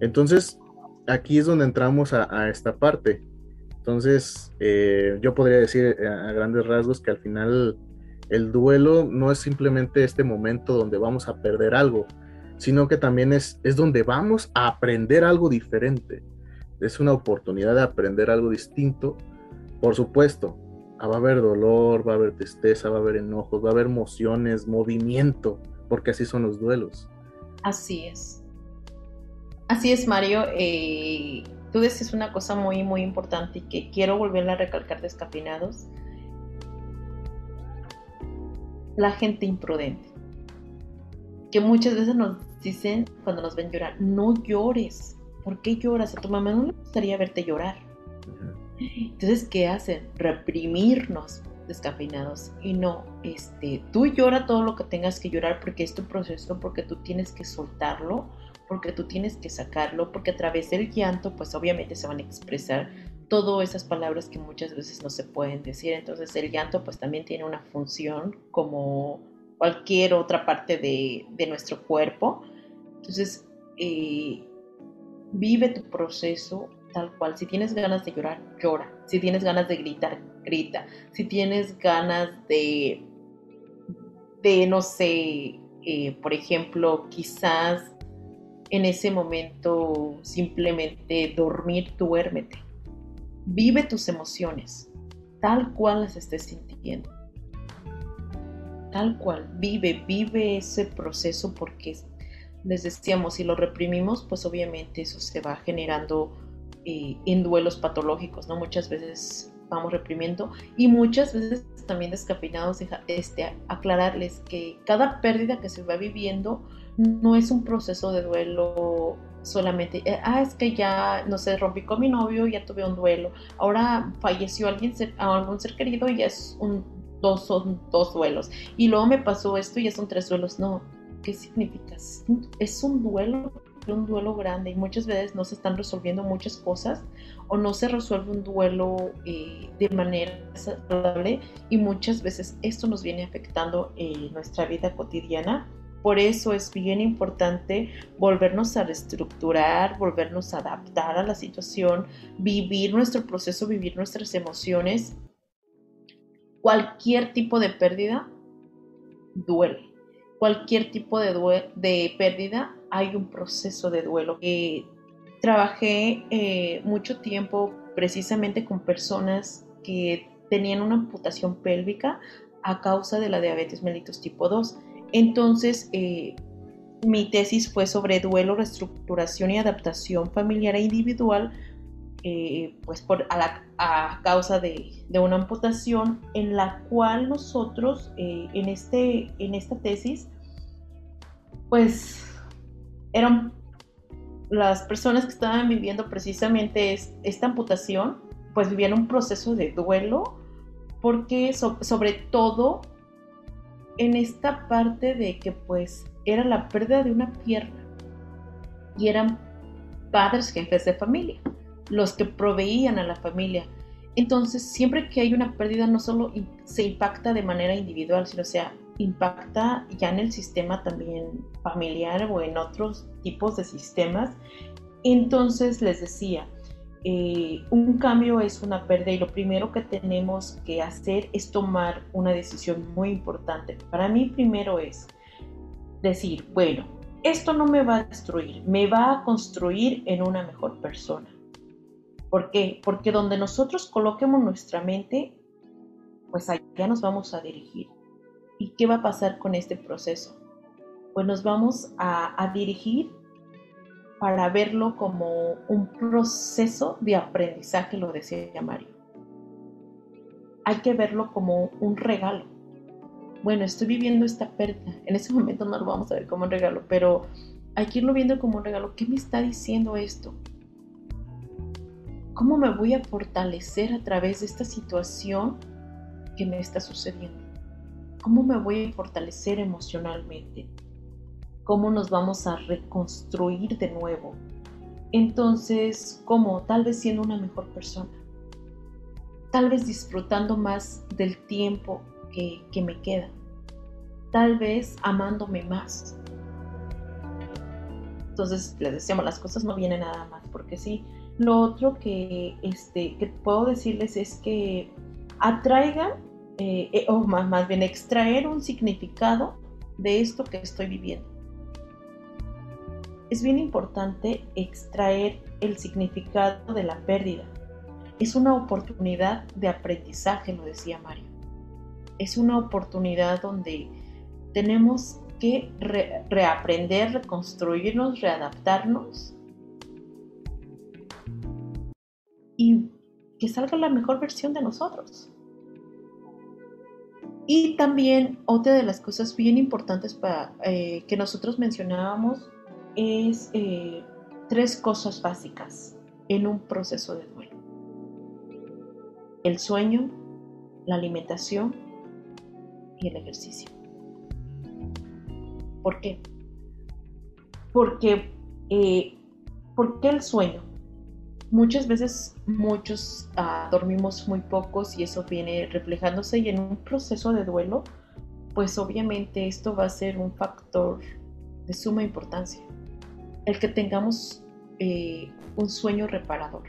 Entonces, aquí es donde entramos a, esta parte. Entonces, eh, yo podría decir eh, a, grandes rasgos que al final el duelo no es simplemente este momento donde vamos a perder algo, sino que también es, es donde vamos a aprender algo diferente. Es una oportunidad de aprender algo distinto. Por supuesto, va a haber dolor, va a haber tristeza, va a haber enojos, va a haber emociones, movimiento, porque así son los duelos. Así es. Así es, Mario. Eh, tú dices una cosa muy, muy importante y que quiero volver a recalcar descapinados. La gente imprudente. Que muchas veces nos dicen cuando nos ven llorar, no llores. ¿Por qué lloras? A tu mamá no le gustaría verte llorar. Entonces, ¿qué hacen? Reprimirnos descafeinados y no, este, tú llora todo lo que tengas que llorar porque es tu proceso, porque tú tienes que soltarlo, porque tú tienes que sacarlo, porque a través del llanto, pues obviamente se van a expresar todas esas palabras que muchas veces no se pueden decir. Entonces el llanto pues también tiene una función como cualquier otra parte de, nuestro cuerpo. Entonces, eh, vive tu proceso, tal cual. Si tienes ganas de llorar, llora. Si tienes ganas de gritar, grita. Si tienes ganas de, de no sé, eh, por ejemplo, quizás en ese momento simplemente dormir, duérmete. Vive tus emociones, tal cual las estés sintiendo. Tal cual, vive, vive ese proceso porque les decíamos, si lo reprimimos, pues obviamente eso se va generando eh, en duelos patológicos, ¿no? Muchas veces vamos reprimiendo y muchas veces también descafeinados, este, aclararles que cada pérdida que se va viviendo no es un proceso de duelo solamente, eh, ah, es que ya, no sé, rompí con mi novio, ya tuve un duelo, ahora falleció alguien, algún ser querido y ya es un, dos, son dos duelos, y luego me pasó esto y ya son tres duelos, no, ¿qué significa? Es un duelo un duelo grande y muchas veces no se están resolviendo muchas cosas o no se resuelve un duelo eh, de manera saludable y muchas veces esto nos viene afectando en nuestra vida cotidiana. Por eso es bien importante volvernos a reestructurar, volvernos a adaptar a la situación, vivir nuestro proceso, vivir nuestras emociones. Cualquier tipo de pérdida duele. Cualquier tipo de, de pérdida hay un proceso de duelo. Eh, trabajé eh, mucho tiempo precisamente con personas que tenían una amputación pélvica a causa de la diabetes mellitus tipo 2. Entonces, eh, mi tesis fue sobre duelo, reestructuración y adaptación familiar e individual, pues por, a, causa de, una amputación en la cual nosotros en, este, en esta tesis, pues eran las personas que estaban viviendo precisamente esta amputación, pues vivían un proceso de duelo, porque sobre todo en esta parte de que pues era la pérdida de una pierna y eran padres jefes de familia, los que proveían a la familia. Entonces, siempre que hay una pérdida, no solo se impacta de manera individual, sino sea impacta ya en el sistema también familiar o en otros tipos de sistemas. Entonces, les decía, eh, un cambio es una pérdida y lo primero que tenemos que hacer es tomar una decisión muy importante. Para mí primero es decir, bueno, esto no me va a destruir, me va a construir en una mejor persona. ¿Por qué? Porque donde nosotros coloquemos nuestra mente, pues allá nos vamos a dirigir. ¿Y qué va a pasar con este proceso? Pues nos vamos a, dirigir para verlo como un proceso de aprendizaje, lo decía Mario. Hay que verlo como un regalo. Bueno, estoy viviendo esta pérdida. En ese momento no lo vamos a ver como un regalo, pero hay que irlo viendo como un regalo. ¿Qué me está diciendo esto? ¿Cómo me voy a fortalecer a través de esta situación que me está sucediendo? ¿Cómo me voy a fortalecer emocionalmente? cómo nos vamos a reconstruir de nuevo. Entonces, ¿cómo? Tal vez siendo una mejor persona. Tal vez disfrutando más del tiempo que, que me queda. Tal vez amándome más. Entonces, les decíamos, las cosas no vienen nada más, porque sí. Lo otro que, este, que puedo decirles es que atraigan, eh, eh, o más, más bien extraer un significado de esto que estoy viviendo es bien importante extraer el significado de la pérdida. Es una oportunidad de aprendizaje, lo decía Mario. Es una oportunidad donde tenemos que reaprender, reconstruirnos, readaptarnos y que salga la mejor versión de nosotros. Y también otra de las cosas bien importantes para, eh, que nosotros mencionábamos es eh, tres cosas básicas en un proceso de duelo. El sueño, la alimentación y el ejercicio. ¿Por qué? Porque, eh, ¿por qué el sueño? Muchas veces muchos ah, dormimos muy pocos y eso viene reflejándose y en un proceso de duelo, pues obviamente esto va a ser un factor de suma importancia el que tengamos eh, un sueño reparador.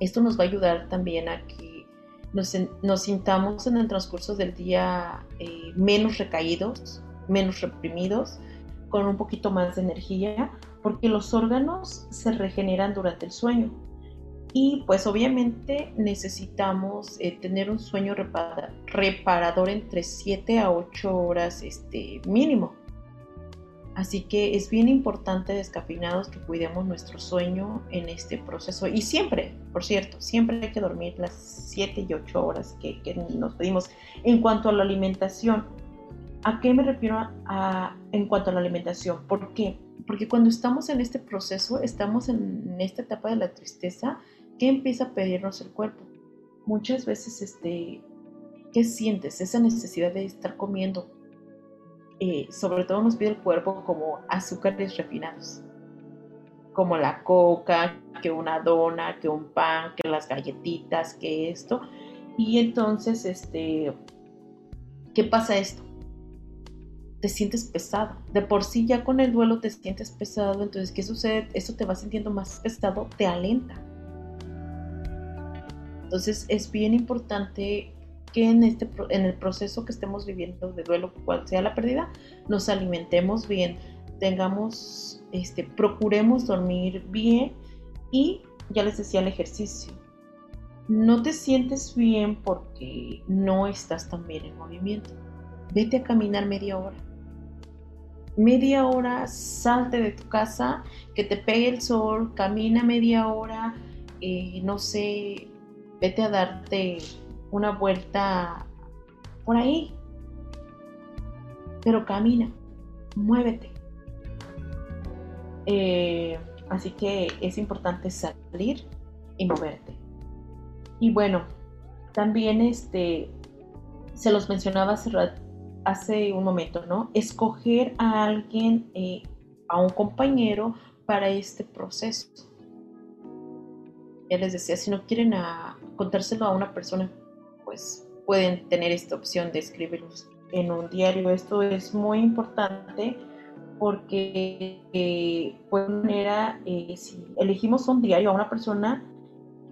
Esto nos va a ayudar también a que nos, sintamos en el transcurso del día eh, menos recaídos, menos reprimidos, con un poquito más de energía, porque los órganos se regeneran durante el sueño. Y pues obviamente necesitamos eh, tener un sueño reparador entre 7 a 8 horas este, mínimo. Así que es bien importante descafinados que cuidemos nuestro sueño en este proceso. Y siempre, por cierto, siempre hay que dormir las 7 y 8 horas que, nos pedimos. En cuanto a la alimentación, ¿a qué me refiero en cuanto a la alimentación? ¿Por qué? Porque cuando estamos en este proceso, estamos en esta etapa de la tristeza, ¿qué empieza a pedirnos el cuerpo? Muchas veces, este, ¿qué sientes? Esa necesidad de estar comiendo eh, sobre todo nos pide el cuerpo como azúcares refinados, como la coca, que una dona, que un pan, que las galletitas, que esto. Y entonces, este, ¿qué pasa esto? Te sientes pesado. De por sí ya con el duelo te sientes pesado, entonces, ¿qué sucede? Eso te va sintiendo más pesado, te alenta. Entonces es bien importante que en, este, en el proceso que estemos viviendo de duelo, cual sea la pérdida, nos alimentemos bien, tengamos, este, procuremos dormir bien y ya les decía el ejercicio. No te sientes bien porque no estás tan bien en movimiento. Vete a caminar media hora. Media hora, salte de tu casa, que te pegue el sol, camina media hora, eh, no sé, vete a darte una vuelta por ahí. Pero camina, muévete. Eh, así que es importante salir y moverte. Y bueno, también este, se los mencionaba hace, un momento, ¿no? Escoger a alguien, eh, a un compañero para este proceso. Ya les decía, si no quieren contárselo a una persona, pues pueden tener esta opción de escribirlos en un diario. Esto es muy importante porque eh, de manera, eh, si elegimos un diario a una persona,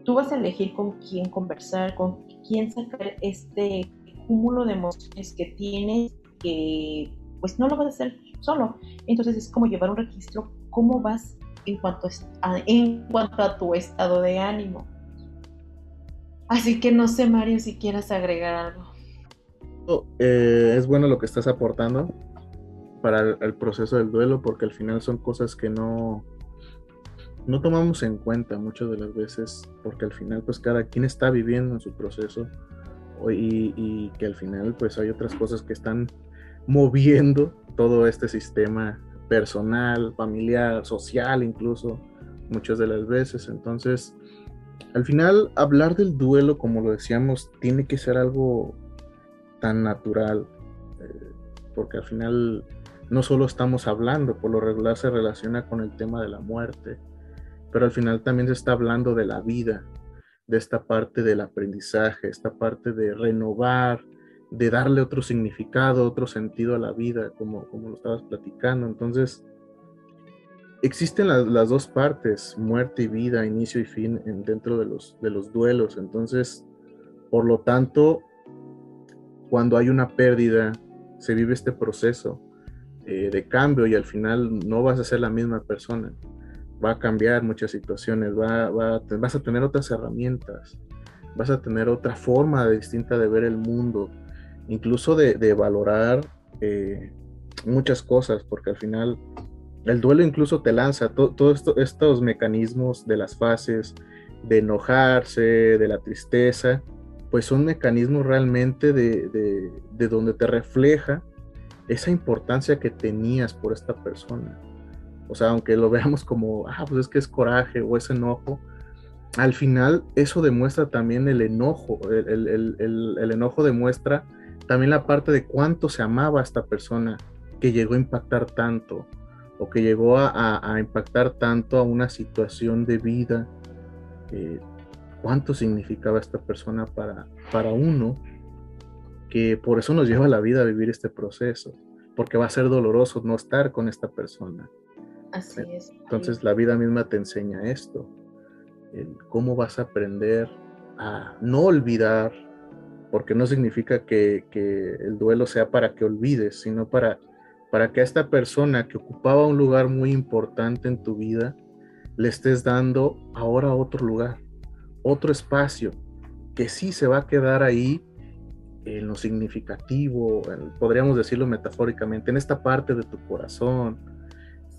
tú vas a elegir con quién conversar, con quién sacar este cúmulo de emociones que tienes, que pues no lo vas a hacer solo. Entonces es como llevar un registro, cómo vas en cuanto a, en cuanto a tu estado de ánimo. Así que no sé, Mario, si quieras agregar algo. Eh, es bueno lo que estás aportando para el, proceso del duelo, porque al final son cosas que no, no tomamos en cuenta muchas de las veces, porque al final pues cada quien está viviendo en su proceso y, que al final pues hay otras cosas que están moviendo todo este sistema personal, familiar, social incluso, muchas de las veces. Entonces, al final hablar del duelo, como lo decíamos, tiene que ser algo tan natural, eh, porque al final no solo estamos hablando, por lo regular se relaciona con el tema de la muerte, pero al final también se está hablando de la vida, de esta parte del aprendizaje, esta parte de renovar, de darle otro significado, otro sentido a la vida, como, como lo estabas platicando. Entonces, existen las, dos partes, muerte y vida, inicio y fin, dentro de los, de los duelos. Entonces, por lo tanto, cuando hay una pérdida, se vive este proceso eh, de cambio y al final no vas a ser la misma persona. Va a cambiar muchas situaciones, va, vas a tener otras herramientas, vas a tener otra forma distinta de ver el mundo, incluso de, valorar eh, muchas cosas, porque al final el duelo incluso te lanza todos estos mecanismos de las fases, de enojarse, de la tristeza, pues son mecanismos realmente de, de donde te refleja esa importancia que tenías por esta persona. O sea, aunque lo veamos como, ah, pues es que es coraje o es enojo, al final eso demuestra también el enojo. El, enojo demuestra también la parte de cuánto se amaba a esta persona que llegó a impactar tanto o que llegó a, impactar tanto a una situación de vida. Eh, cuánto significaba esta persona para, para uno que por eso nos lleva la vida a vivir este proceso, porque va a ser doloroso no estar con esta persona. Así es. Entonces la vida misma te enseña esto, cómo vas a aprender a no olvidar, porque no significa que, el duelo sea para que olvides, sino para, para que a esta persona que ocupaba un lugar muy importante en tu vida, le estés dando ahora otro lugar, otro espacio, que sí se va a quedar ahí en lo significativo, podríamos decirlo metafóricamente, en esta parte de tu corazón,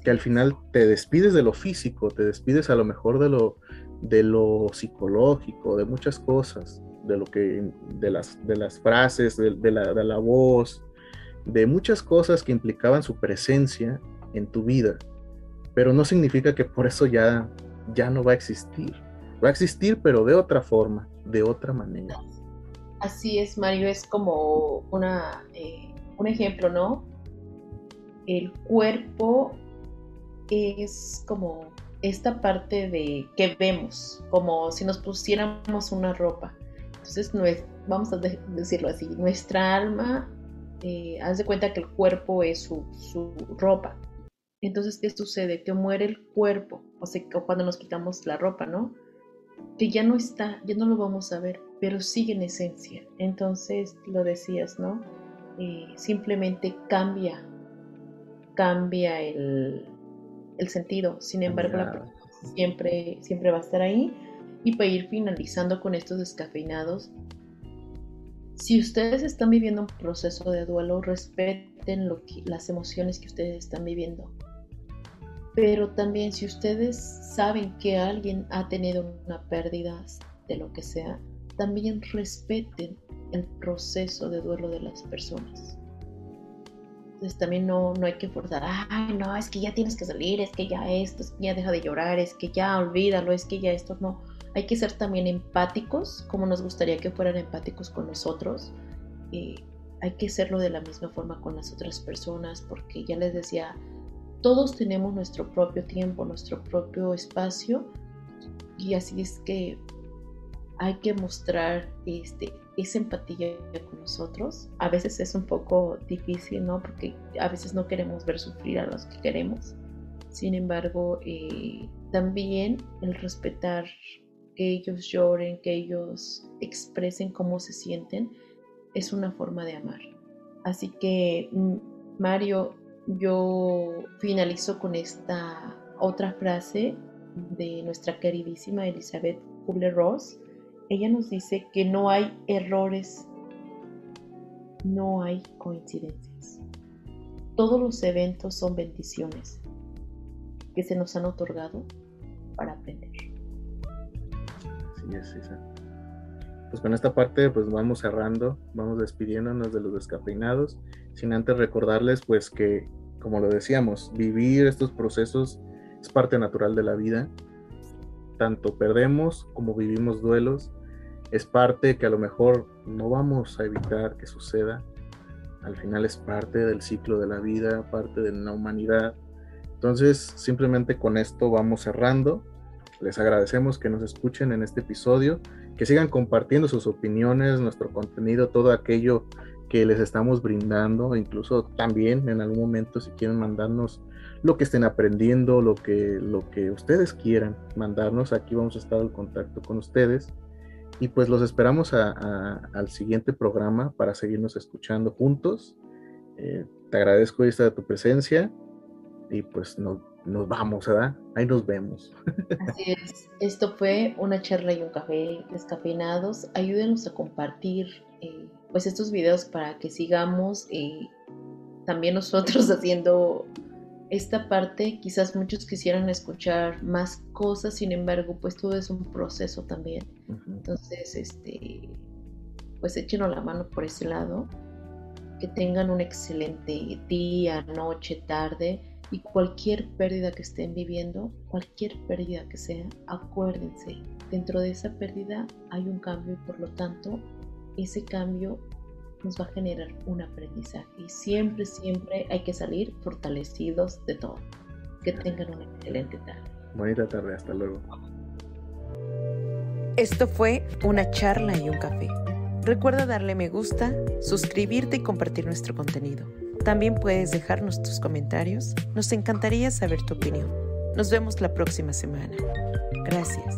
que al final te despides de lo físico, te despides a lo mejor de lo, de lo psicológico, de muchas cosas, de lo que, de las, de las frases, de, la, de la voz, de muchas cosas que implicaban su presencia en tu vida, pero no significa que por eso ya, ya no va a existir. Va a existir, pero de otra forma, de otra manera. Así es, Mario, es como una, eh, un ejemplo, ¿no? El cuerpo es como esta parte de que vemos, como si nos pusiéramos una ropa. Entonces, no es, vamos a decirlo así, nuestra alma, eh, haz de cuenta que el cuerpo es su, su, ropa. Entonces, ¿qué sucede? Que muere el cuerpo, o sea, cuando nos quitamos la ropa, ¿no? Que ya no está, ya no lo vamos a ver pero sigue en esencia. Entonces, lo decías, ¿no? Eh, simplemente cambia, cambia el, sentido. Sin embargo, la persona siempre, siempre va a estar ahí. Y para ir finalizando con estos descafeinados, si ustedes están viviendo un proceso de duelo, respeten lo que, las emociones que ustedes están viviendo. Pero también si ustedes saben que alguien ha tenido una pérdida de lo que sea, también respeten el proceso de duelo de las personas. Entonces también no, no hay que forzar, ay, no, es que ya tienes que salir, es que ya esto, es que ya deja de llorar, es que ya olvídalo, es que ya esto, no hay que ser también empáticos, como nos gustaría que fueran empáticos con nosotros. hay que serlo de la misma forma con las otras personas, porque ya les decía, todos tenemos nuestro propio tiempo, nuestro propio espacio, y así es que hay que mostrar este, esa empatía con nosotros. A veces es un poco difícil, ¿no? Porque a veces no queremos ver sufrir a los que queremos. Sin embargo, eh, también el respetar que ellos lloren, que ellos expresen cómo se sienten, es una forma de amar. Así que, mm, Mario, yo finalizo con esta otra frase de nuestra queridísima Elizabeth Kubler-Ross. Ella nos dice que no hay errores, no hay coincidencias. Todos los eventos son bendiciones que se nos han otorgado para aprender. Pues con esta parte pues vamos cerrando, vamos despidiéndonos de los descafeinados, sin antes recordarles pues que, como lo decíamos, vivir estos procesos es parte natural de la vida. Tanto perdemos como vivimos duelos. Es parte que a lo mejor no vamos a evitar que suceda. Al final es parte del ciclo de la vida, parte de la humanidad. Entonces, simplemente con esto vamos cerrando les agradecemos que nos escuchen en este episodio, que sigan compartiendo sus opiniones, nuestro contenido, todo aquello que les estamos brindando, incluso también en algún momento si quieren mandarnos lo que estén aprendiendo, lo que, lo que ustedes quieran mandarnos, aquí vamos a estar en contacto con ustedes. Y pues los esperamos al siguiente programa para seguirnos escuchando juntos. Eh, te agradezco esta tu presencia y pues nos nos vamos, ¿verdad? Ahí nos vemos. Así es. Esto fue una charla y un café descafeinados. Ayúdenos a compartir eh, pues estos videos para que sigamos eh, también nosotros haciendo esta parte. Quizás muchos quisieran escuchar más cosas, sin embargo, pues todo es un proceso también. Entonces, este, pues échenos la mano por ese lado. Que tengan un excelente día, noche, tarde y cualquier pérdida que estén viviendo, cualquier pérdida que sea, acuérdense, dentro de esa pérdida hay un cambio y por lo tanto ese cambio nos va a generar un aprendizaje y siempre, siempre hay que salir fortalecidos de todo. Que tengan una excelente tarde. Bonita tarde, hasta luego. Esto fue una charla y un café. Recuerda darle me gusta, suscribirte y compartir nuestro contenido. También puedes dejarnos tus comentarios. Nos encantaría saber tu opinión. Nos vemos la próxima semana. Gracias.